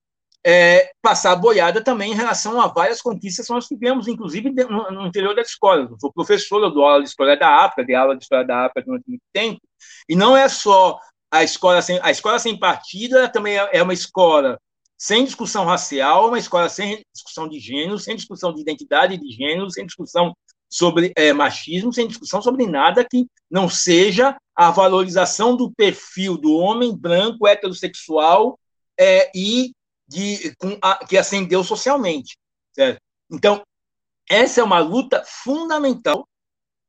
é, passar a boiada também em relação a várias conquistas que nós tivemos, inclusive no, interior das escolas. Eu sou professor, eu dou aula de História da África, dei aula de História da África durante muito tempo, e não é só a escola sem, a escola sem partido, também é, é uma escola sem discussão racial, uma escola sem discussão de gênero, sem discussão de identidade de gênero, sem discussão sobre é, machismo, sem discussão sobre nada que não seja a valorização do perfil do homem branco, heterossexual é, e de, a, que ascendeu socialmente. Certo? Então, essa é uma luta fundamental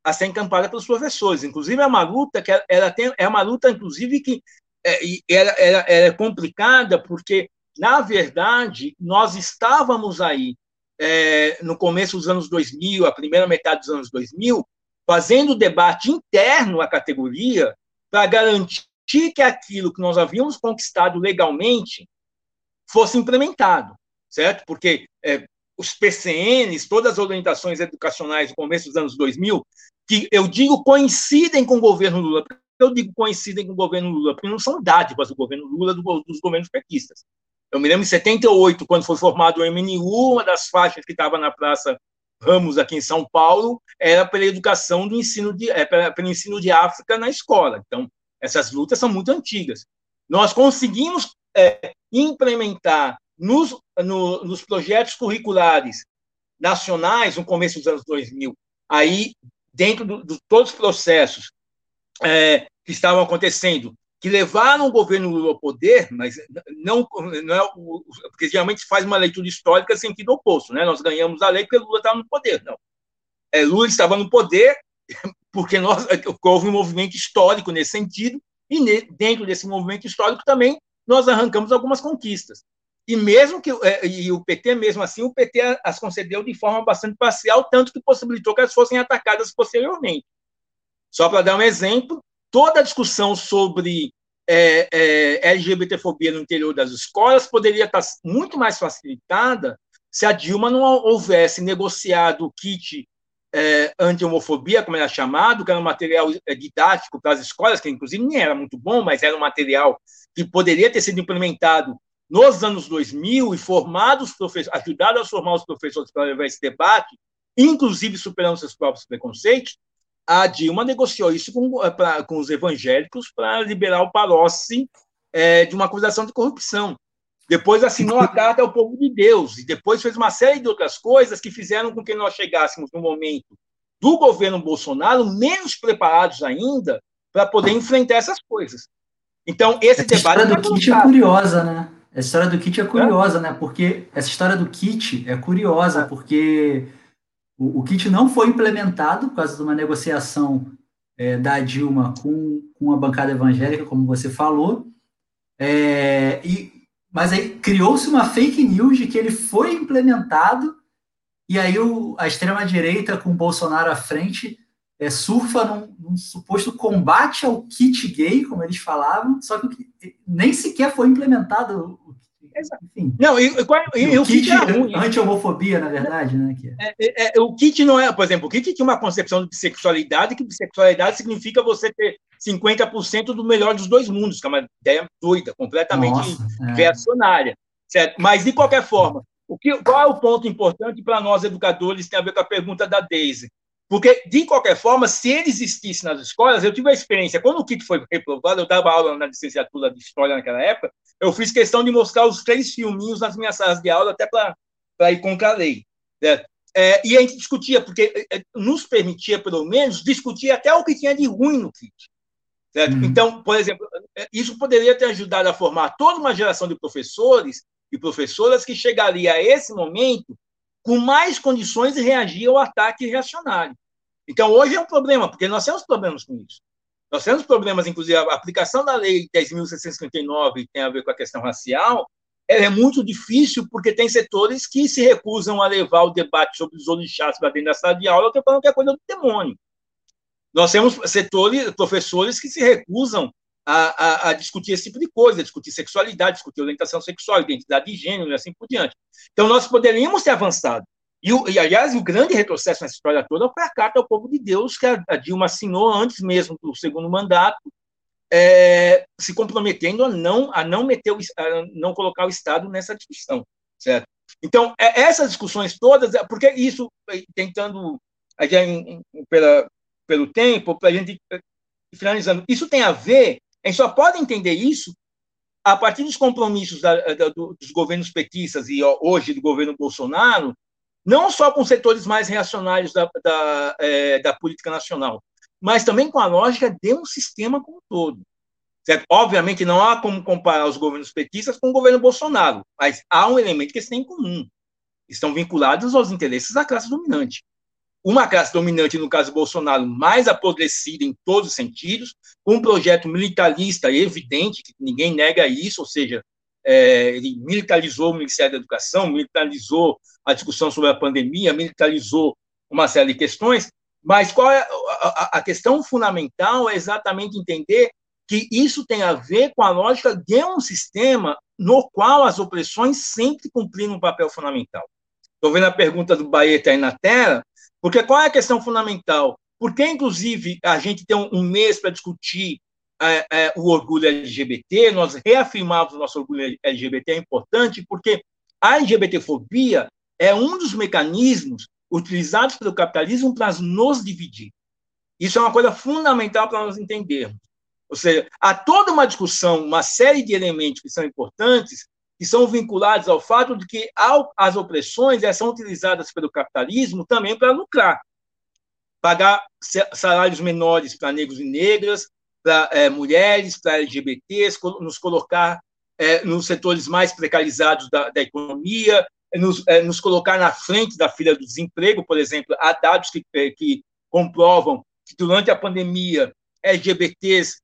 a ser encampada pelos professores. Inclusive, é uma luta que ela tem, é uma luta, inclusive, que é, ela, ela, ela é complicada porque na verdade, nós estávamos aí é, no começo dos anos 2000, a primeira metade dos anos 2000, fazendo debate interno à categoria para garantir que aquilo que nós havíamos conquistado legalmente fosse implementado, certo? Porque é, os PCNs, todas as orientações educacionais do começo dos anos 2000, que eu digo coincidem com o governo Lula, eu digo coincidem com o governo Lula, porque não são dádivas do governo Lula dos governos petistas. Eu me lembro em 78, quando foi formado o MNU, uma das faixas que estava na Praça Ramos, aqui em São Paulo, era pela educação do ensino de, é, pelo ensino de África na escola. Então, essas lutas são muito antigas. Nós conseguimos é, implementar nos, no, nos projetos curriculares nacionais no começo dos anos 2000. Aí, dentro de do, todos os processos é, que estavam acontecendo, que levaram o governo Lula ao poder, mas não, não é o, porque geralmente se faz uma leitura histórica sentido oposto, né? Nós ganhamos a lei porque Lula estava no poder, não. É, Lula estava no poder porque nós, houve um movimento histórico nesse sentido e ne, dentro desse movimento histórico também nós arrancamos algumas conquistas. E mesmo que é, e o PT mesmo assim, o PT as concedeu de forma bastante parcial, tanto que possibilitou que elas fossem atacadas posteriormente. Só para dar um exemplo, toda a discussão sobre é, é, LGBTfobia no interior das escolas poderia estar muito mais facilitada se a Dilma não houvesse negociado o kit é, anti-homofobia, como era chamado, que era um material é, didático para as escolas, que inclusive nem era muito bom, mas era um material que poderia ter sido implementado nos anos 2000 e formado os professores, ajudado a formar os professores para levar esse debate, inclusive superando seus próprios preconceitos, a Dilma negociou isso com, eh, pra, com os evangélicos para liberar o Palocci é, de uma acusação de corrupção. Depois assinou a carta ao povo de Deus, e depois fez uma série de outras coisas que fizeram com que nós chegássemos no momento do governo Bolsonaro menos preparados ainda para poder enfrentar essas coisas. Então, esse essa debate. A história do kit é curiosa, né? A história do kit é curiosa, né? Porque essa história do kit é curiosa, porque o, o, kit não foi implementado por causa de uma negociação é, da Dilma com, com a bancada evangélica, como você falou. É, e, mas aí criou-se uma fake news de que ele foi implementado, e aí o, a extrema-direita, com o Bolsonaro à frente, é, surfa num, num, suposto combate ao kit gay, como eles falavam, só que nem sequer foi implementado enfim. Não, e, e, e o, o, kit, kit é ruim. Anti-homofobia, na verdade, né? Que é. É, é, o kit não é, por exemplo, o kit tinha uma concepção de bissexualidade, que bissexualidade significa você ter 50% do melhor dos dois mundos, que é uma ideia doida, completamente Nossa, reacionária. Certo? Mas, de qualquer forma, o que, qual é o ponto importante para nós educadores tem a ver com a pergunta da Daisy? Porque, de qualquer forma, se ele existisse nas escolas, eu tive a experiência, quando o kit foi reprovado, eu dava aula na licenciatura de História naquela época, eu fiz questão de mostrar os três filminhos nas minhas salas de aula, até para ir contra a lei. Né? É, e a gente discutia, porque é, é, nos permitia, pelo menos, discutir até o que tinha de ruim no kit. Uhum. Então, por exemplo, é, isso poderia ter ajudado a formar toda uma geração de professores e professoras que chegaria a esse momento com mais condições de reagir ao ataque reacionário. Então, hoje é um problema, porque nós temos problemas com isso. Nós temos problemas, inclusive, a aplicação da lei 10.659 tem a ver com a questão racial, ela é muito difícil porque tem setores que se recusam a levar o debate sobre os orixás para dentro da sala de aula, que falando que é coisa do demônio. Nós temos setores, professores que se recusam a, a, a, discutir esse tipo de coisa, discutir sexualidade, discutir orientação sexual, identidade de gênero e assim por diante. Então, nós poderíamos ter avançado. E, e, aliás, o grande retrocesso nessa história toda foi a carta ao povo de Deus que a, Dilma assinou antes mesmo do segundo mandato, é, se comprometendo a não, a não meter o, a não colocar o Estado nessa discussão, certo? Então, é, essas discussões todas, é, porque isso, tentando, já em, em, pela, pelo tempo, para a gente finalizando, isso tem a ver a gente só pode entender isso a partir dos compromissos da, da, dos governos petistas e hoje do governo Bolsonaro, não só com setores mais reacionários da, da, é, da política nacional, mas também com a lógica de um sistema como um todo. Certo? Obviamente, não há como comparar os governos petistas com o governo Bolsonaro, mas há um elemento que eles têm em comum. Estão vinculados aos interesses da classe dominante uma classe dominante, no caso Bolsonaro, mais apodrecida em todos os sentidos, um projeto militarista evidente, que ninguém nega isso, ou seja, é, ele militarizou o Ministério da Educação, militarizou a discussão sobre a pandemia, militarizou uma série de questões, mas qual é a, a questão fundamental é exatamente entender que isso tem a ver com a lógica de um sistema no qual as opressões sempre cumpriram um papel fundamental. Estou vendo a pergunta do Baeta aí na tela, porque qual é a questão fundamental? Porque, inclusive, a gente tem um, um mês para discutir é, é, o orgulho LGBT, nós reafirmamos o nosso orgulho LGBT, é importante, porque a LGBTfobia é um dos mecanismos utilizados pelo capitalismo para nos dividir. Isso é uma coisa fundamental para nós entendermos. Ou seja, há toda uma discussão, uma série de elementos que são importantes que são vinculados ao fato de que as opressões são utilizadas pelo capitalismo também para lucrar. Pagar salários menores para negros e negras, para é, mulheres, para LGBTs, nos colocar é, nos setores mais precarizados da, da economia, nos, é, nos, colocar na frente da fila do desemprego, por exemplo. Há dados que, que comprovam que durante a pandemia, LGBTs,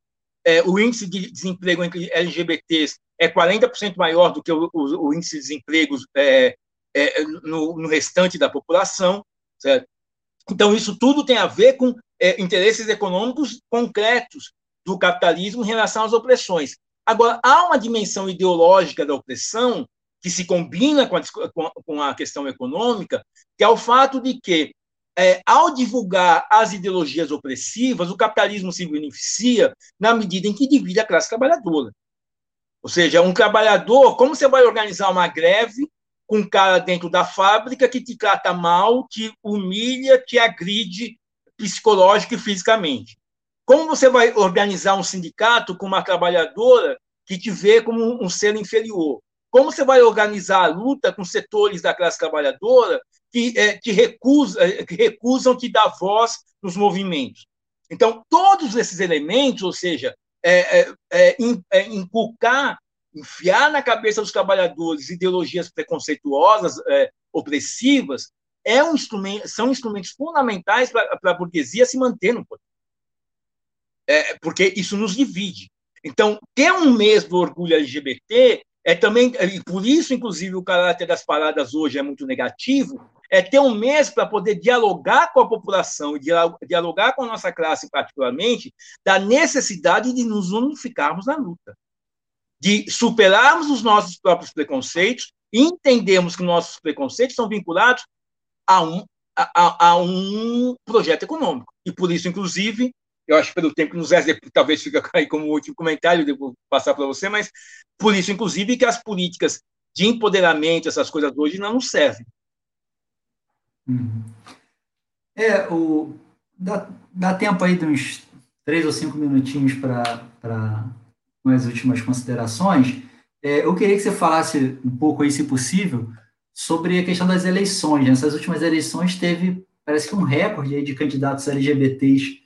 o índice de desemprego entre LGBTs é 40% maior do que o, o, o índice de desemprego é, é, no, no, restante da população. Certo? Então, isso tudo tem a ver com é, interesses econômicos concretos do capitalismo em relação às opressões. Agora, há uma dimensão ideológica da opressão que se combina com a, com a questão econômica, que é o fato de que, é, ao divulgar as ideologias opressivas, o capitalismo se beneficia na medida em que divide a classe trabalhadora. Ou seja, um trabalhador, como você vai organizar uma greve com um cara dentro da fábrica que te trata mal, te humilha, te agride psicológica e fisicamente? Como você vai organizar um sindicato com uma trabalhadora que te vê como um ser inferior? Como você vai organizar a luta com setores da classe trabalhadora que, é, que, recusa, é, que recusam te dar voz nos movimentos? Então, todos esses elementos, ou seja, é, é, é, é, inculcar, enfiar na cabeça dos trabalhadores ideologias preconceituosas, é, opressivas, é um instrumento, são instrumentos fundamentais para a burguesia se manter no poder. É, porque isso nos divide. Então, ter um mês do orgulho LGBT é também, e por isso, inclusive, o caráter das paradas hoje é muito negativo, é ter um mês para poder dialogar com a população dialogar com a nossa classe, particularmente, da necessidade de nos unificarmos na luta, de superarmos os nossos próprios preconceitos e entendermos que nossos preconceitos são vinculados a um, a, a um projeto econômico. E por isso, inclusive, eu acho pelo tempo que nos resta, talvez fica aí como último comentário, devo passar para você, mas por isso, inclusive, que as políticas de empoderamento, essas coisas hoje não nos servem. Uhum. É, o, dá, dá tempo aí de uns três ou cinco minutinhos para as últimas considerações. É, eu queria que você falasse um pouco aí, se possível, sobre a questão das eleições. Nessas últimas eleições teve, parece que um recorde aí de candidatos LGBTs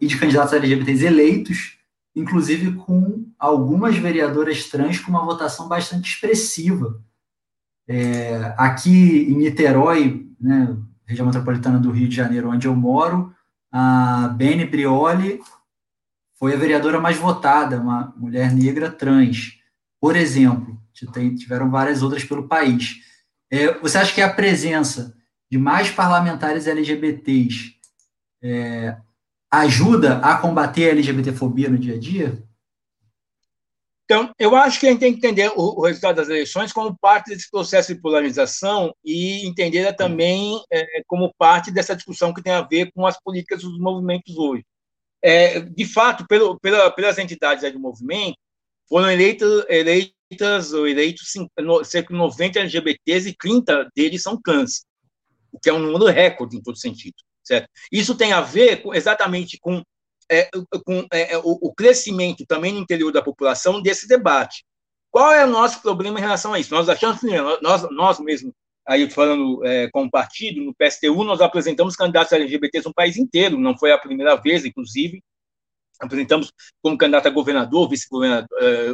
e de candidatos LGBTs eleitos, inclusive com algumas vereadoras trans com uma votação bastante expressiva. É, aqui em Niterói, né, região metropolitana do Rio de Janeiro, onde eu moro, a Bene Brioli foi a vereadora mais votada, uma mulher negra trans. Por exemplo, tiveram várias outras pelo país. É, você acha que a presença de mais parlamentares LGBTs é, ajuda a combater a LGBTfobia no dia a dia? Então, eu acho que a gente tem que entender o, o, resultado das eleições como parte desse processo de polarização e entender também é, como parte dessa discussão que tem a ver com as políticas dos movimentos hoje. É, de fato, pelo, pela, pelas entidades do movimento, foram eleitas, eleitas ou eleitos cerca de 90 LGBTs e 30 deles são trans, o que é um número recorde em todo sentido. Certo? Isso tem a ver com, exatamente com é, com é, é, o, o, crescimento também no interior da população desse debate. Qual é o nosso problema em relação a isso? Nós achamos que nós, nós mesmos, aí falando é, com o partido, no PSTU, nós apresentamos candidatos LGBTs no país inteiro, não foi a primeira vez, inclusive, apresentamos como candidato a governador, vice-governador,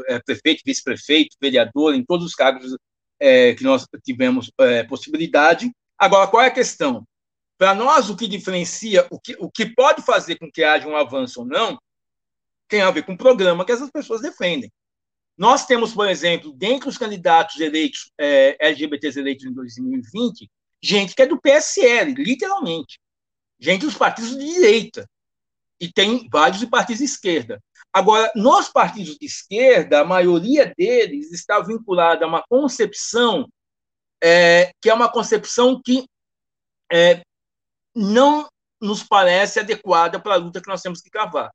é, é prefeito, vice-prefeito, vereador, em todos os cargos que nós tivemos possibilidade. Agora, qual é a questão? Para nós, o que diferencia, o que, o que pode fazer com que haja um avanço ou não, tem a ver com o programa que essas pessoas defendem. Nós temos, por exemplo, dentre os candidatos eleitos, é, LGBTs eleitos em 2020, gente que é do PSL, literalmente. Gente dos partidos de direita. E tem vários de partidos de esquerda. Agora, nos partidos de esquerda, a maioria deles está vinculada a uma concepção é, que é uma concepção que é, não nos parece adequada para a luta que nós temos que cavar.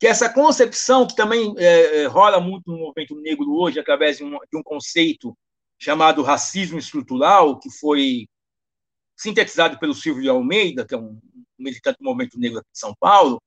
Que essa concepção, que também é, é, rola muito no movimento negro hoje, através de um, de um conceito chamado racismo estrutural, que foi sintetizado pelo Silvio de Almeida, que é um militante do movimento negro aqui de São Paulo,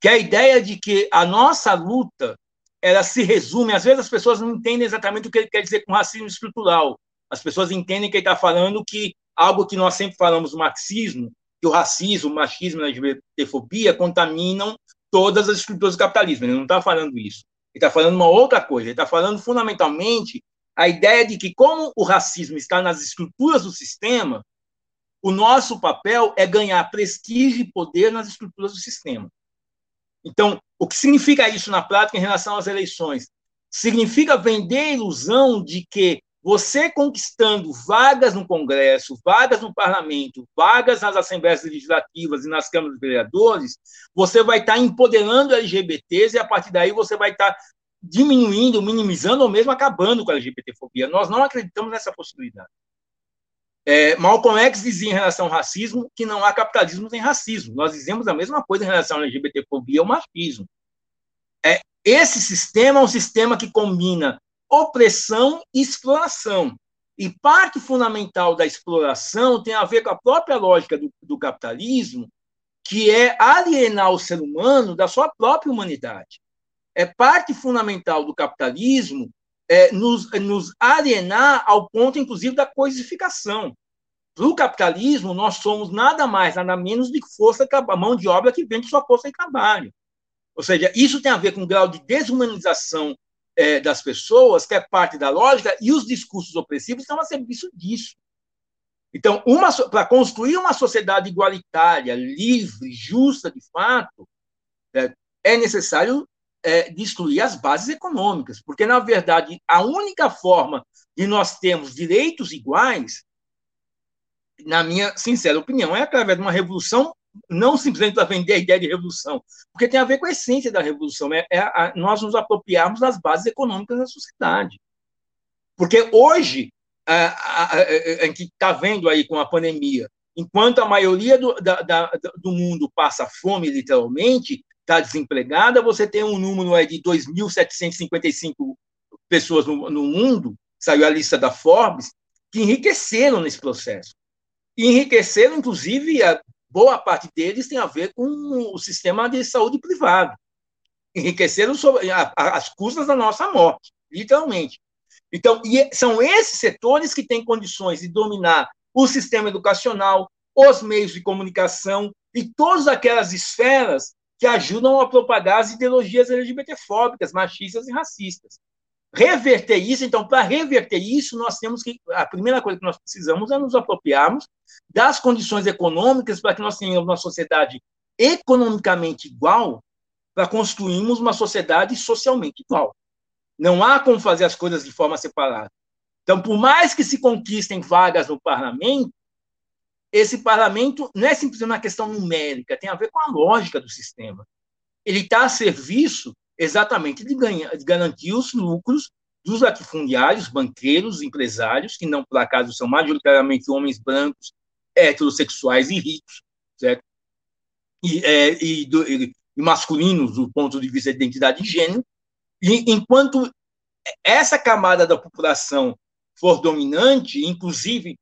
que é a ideia de que a nossa luta ela se resume, às vezes as pessoas não entendem exatamente o que ele quer dizer com racismo estrutural. As pessoas entendem que ele está falando que algo que nós sempre falamos marxismo, que o racismo, o machismo e a LGBTfobia contaminam todas as estruturas do capitalismo. Ele não está falando isso. Ele está falando uma outra coisa. Ele está falando fundamentalmente a ideia de que, como o racismo está nas estruturas do sistema, o nosso papel é ganhar prestígio e poder nas estruturas do sistema. Então, o que significa isso na prática em relação às eleições? Significa vender a ilusão de que você conquistando vagas no Congresso, vagas no Parlamento, vagas nas Assembleias Legislativas e nas Câmaras de Vereadores, você vai estar empoderando LGBTs e a partir daí você vai estar diminuindo, minimizando ou mesmo acabando com a LGBTfobia. Nós não acreditamos nessa possibilidade. É, Malcolm X dizia em relação ao racismo que não há capitalismo sem racismo. Nós dizemos a mesma coisa em relação à LGBTfobia ou machismo. É, esse sistema é um sistema que combina opressão e exploração. E parte fundamental da exploração tem a ver com a própria lógica do, do capitalismo, que é alienar o ser humano da sua própria humanidade. É parte fundamental do capitalismo é, nos, nos alienar ao ponto, inclusive, da coisificação. Para o capitalismo, nós somos nada mais, nada menos do que força, mão de obra que vende sua força de trabalho. Ou seja, isso tem a ver com o grau de desumanização é, das pessoas, que é parte da lógica, e os discursos opressivos estão a serviço disso. Então, para construir uma sociedade igualitária, livre, justa de fato, é, é necessário é, destruir as bases econômicas, porque, na verdade, a única forma de nós termos direitos iguais, na minha sincera opinião, é através de uma revolução não simplesmente para vender a ideia de revolução, porque tem a ver com a essência da revolução, é, é a, nós nos apropriarmos das bases econômicas da sociedade. Porque hoje, a, a, a gente está vendo aí com a pandemia, enquanto a maioria do, da, da, do mundo passa fome, literalmente, está desempregada, você tem um número de 2.755 pessoas no, no mundo, saiu a lista da Forbes, que enriqueceram nesse processo. Enriqueceram, inclusive, boa parte deles tem a ver com o sistema de saúde privado. Enriqueceram sobre, as custas da nossa morte, literalmente. Então, são esses setores que têm condições de dominar o sistema educacional, os meios de comunicação e todas aquelas esferas que ajudam a propagar as ideologias LGBTfóbicas, machistas e racistas reverter isso. Então, para reverter isso, nós temos que. A primeira coisa que nós precisamos é nos apropriarmos das condições econômicas para que nós tenhamos uma sociedade economicamente igual, para construirmos uma sociedade socialmente igual. Não há como fazer as coisas de forma separada. Então, por mais que se conquistem vagas no parlamento, esse parlamento não é simplesmente uma questão numérica, tem a ver com a lógica do sistema. Ele está a serviço exatamente de, ganhar, de garantir os lucros dos latifundiários, banqueiros, empresários, que não por acaso são majoritariamente homens brancos, heterossexuais e ricos, certo? E, é, e, do, e, masculinos do ponto de vista da identidade de gênero, e enquanto essa camada da população for dominante, inclusive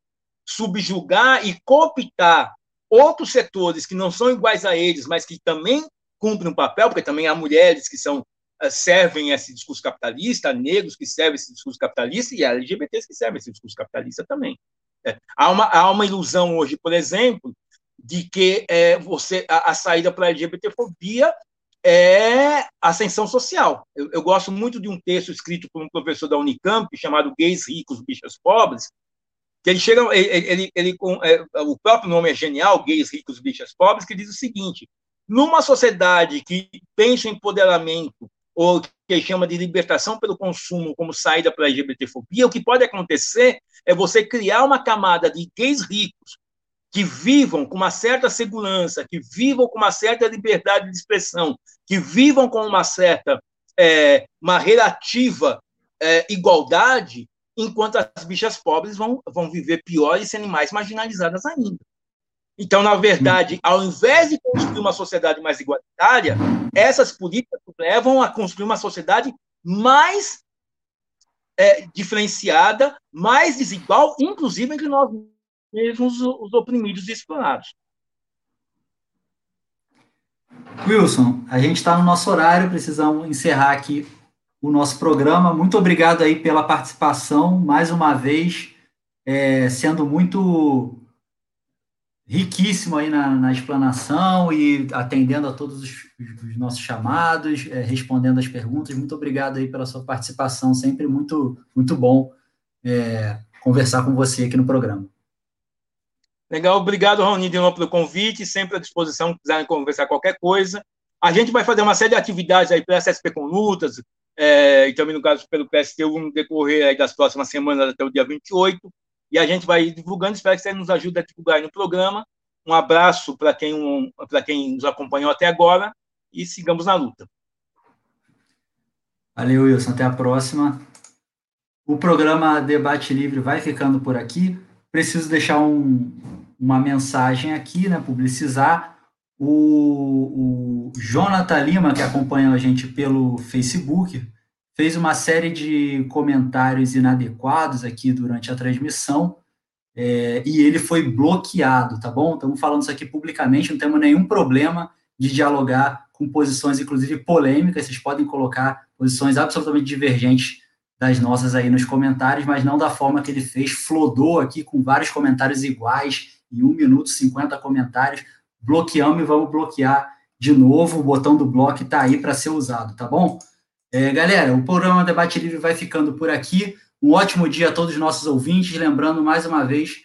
subjugar e cooptar outros setores que não são iguais a eles, mas que também cumpre um papel, porque também há mulheres que são eh, servem esse discurso capitalista, negros que servem esse discurso capitalista e LGBTs que servem esse discurso capitalista também. É. Há, uma, há uma ilusão hoje, por exemplo, de que é, você a, a saída para a LGBTfobia é ascensão social. Eu, eu, gosto muito de um texto escrito por um professor da Unicamp chamado Gays Ricos, Bichas Pobres, que ele chega, ele, ele, ele é, o próprio nome é genial, Gays Ricos, Bichas Pobres, que diz o seguinte: numa sociedade que pensa em empoderamento, ou que chama de libertação pelo consumo como saída para a LGBTfobia, o que pode acontecer é você criar uma camada de gays ricos que vivam com uma certa segurança, que vivam com uma certa liberdade de expressão, que vivam com uma certa, é, uma relativa é, igualdade, enquanto as bichas pobres vão, vão viver pior e serem mais marginalizadas ainda. Então, na verdade, ao invés de construir uma sociedade mais igualitária, essas políticas levam a construir uma sociedade mais é, diferenciada, mais desigual, inclusive entre nós mesmos, os oprimidos e explorados. Wilson, a gente está no nosso horário, precisamos encerrar aqui o nosso programa. Muito obrigado aí pela participação, mais uma vez, é, sendo muito riquíssimo aí na, na, explanação e atendendo a todos os, os nossos chamados, é, respondendo as perguntas. Muito obrigado aí pela sua participação, sempre muito, muito bom é, conversar com você aqui no programa. Legal, obrigado, Raoni, de novo pelo convite, sempre à disposição, se quiserem conversar qualquer coisa. A gente vai fazer uma série de atividades aí pela SSP com lutas, é, e também, no caso, pelo PSTU, no decorrer das próximas semanas até o dia 28, e a gente vai divulgando, espero que você nos ajude a divulgar aí no programa. Um abraço para quem, um, quem nos acompanhou até agora, e sigamos na luta. Valeu, Wilson, até a próxima. O programa Debate Livre vai ficando por aqui. Preciso deixar um, uma mensagem aqui, né, publicizar. O, o Jonathan Lima, que acompanha a gente pelo Facebook, fez uma série de comentários inadequados aqui durante a transmissão é, e ele foi bloqueado, tá bom? Estamos falando isso aqui publicamente, não temos nenhum problema de dialogar com posições, inclusive polêmicas. Vocês podem colocar posições absolutamente divergentes das nossas aí nos comentários, mas não da forma que ele fez, flodou aqui com vários comentários iguais, em 1 minuto 50 comentários, bloqueamos e vamos bloquear de novo, o botão do bloco está aí para ser usado, tá bom? É, galera, o programa Debate Livre vai ficando por aqui. Um ótimo dia a todos os nossos ouvintes, lembrando mais uma vez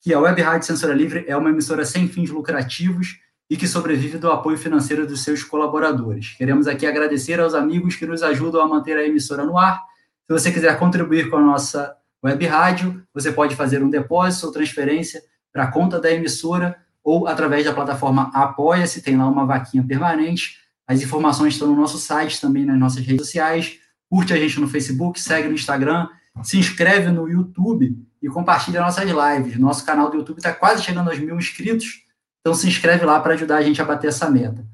que a Web Rádio Censura Livre é uma emissora sem fins lucrativos e que sobrevive do apoio financeiro dos seus colaboradores. Queremos aqui agradecer aos amigos que nos ajudam a manter a emissora no ar. Se você quiser contribuir com a nossa web rádio, você pode fazer um depósito ou transferência para a conta da emissora ou através da plataforma Apoia-se, tem lá uma vaquinha permanente. As informações estão no nosso site, também nas nossas redes sociais. Curte a gente no Facebook, segue no Instagram, se inscreve no YouTube e compartilha nossas lives. Nosso canal do YouTube está quase chegando aos mil inscritos, então se inscreve lá para ajudar a gente a bater essa meta.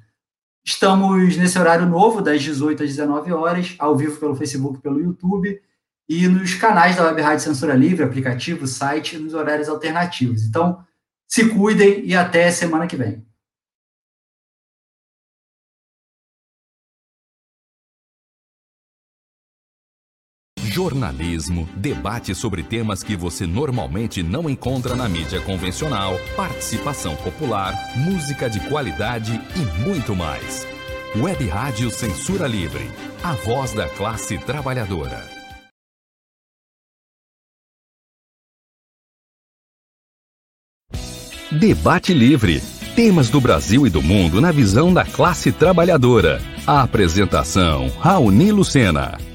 Estamos nesse horário novo, das 18 às 19 horas, ao vivo pelo Facebook, pelo YouTube, e nos canais da Web Rádio Censura Livre, aplicativo, site, nos horários alternativos. Então, se cuidem e até semana que vem. Jornalismo, debate sobre temas que você normalmente não encontra na mídia convencional, participação popular, música de qualidade e muito mais. Web Rádio Censura Livre, a voz da classe trabalhadora. Debate Livre. Temas do Brasil e do mundo na visão da classe trabalhadora. A apresentação: Raoni Lucena.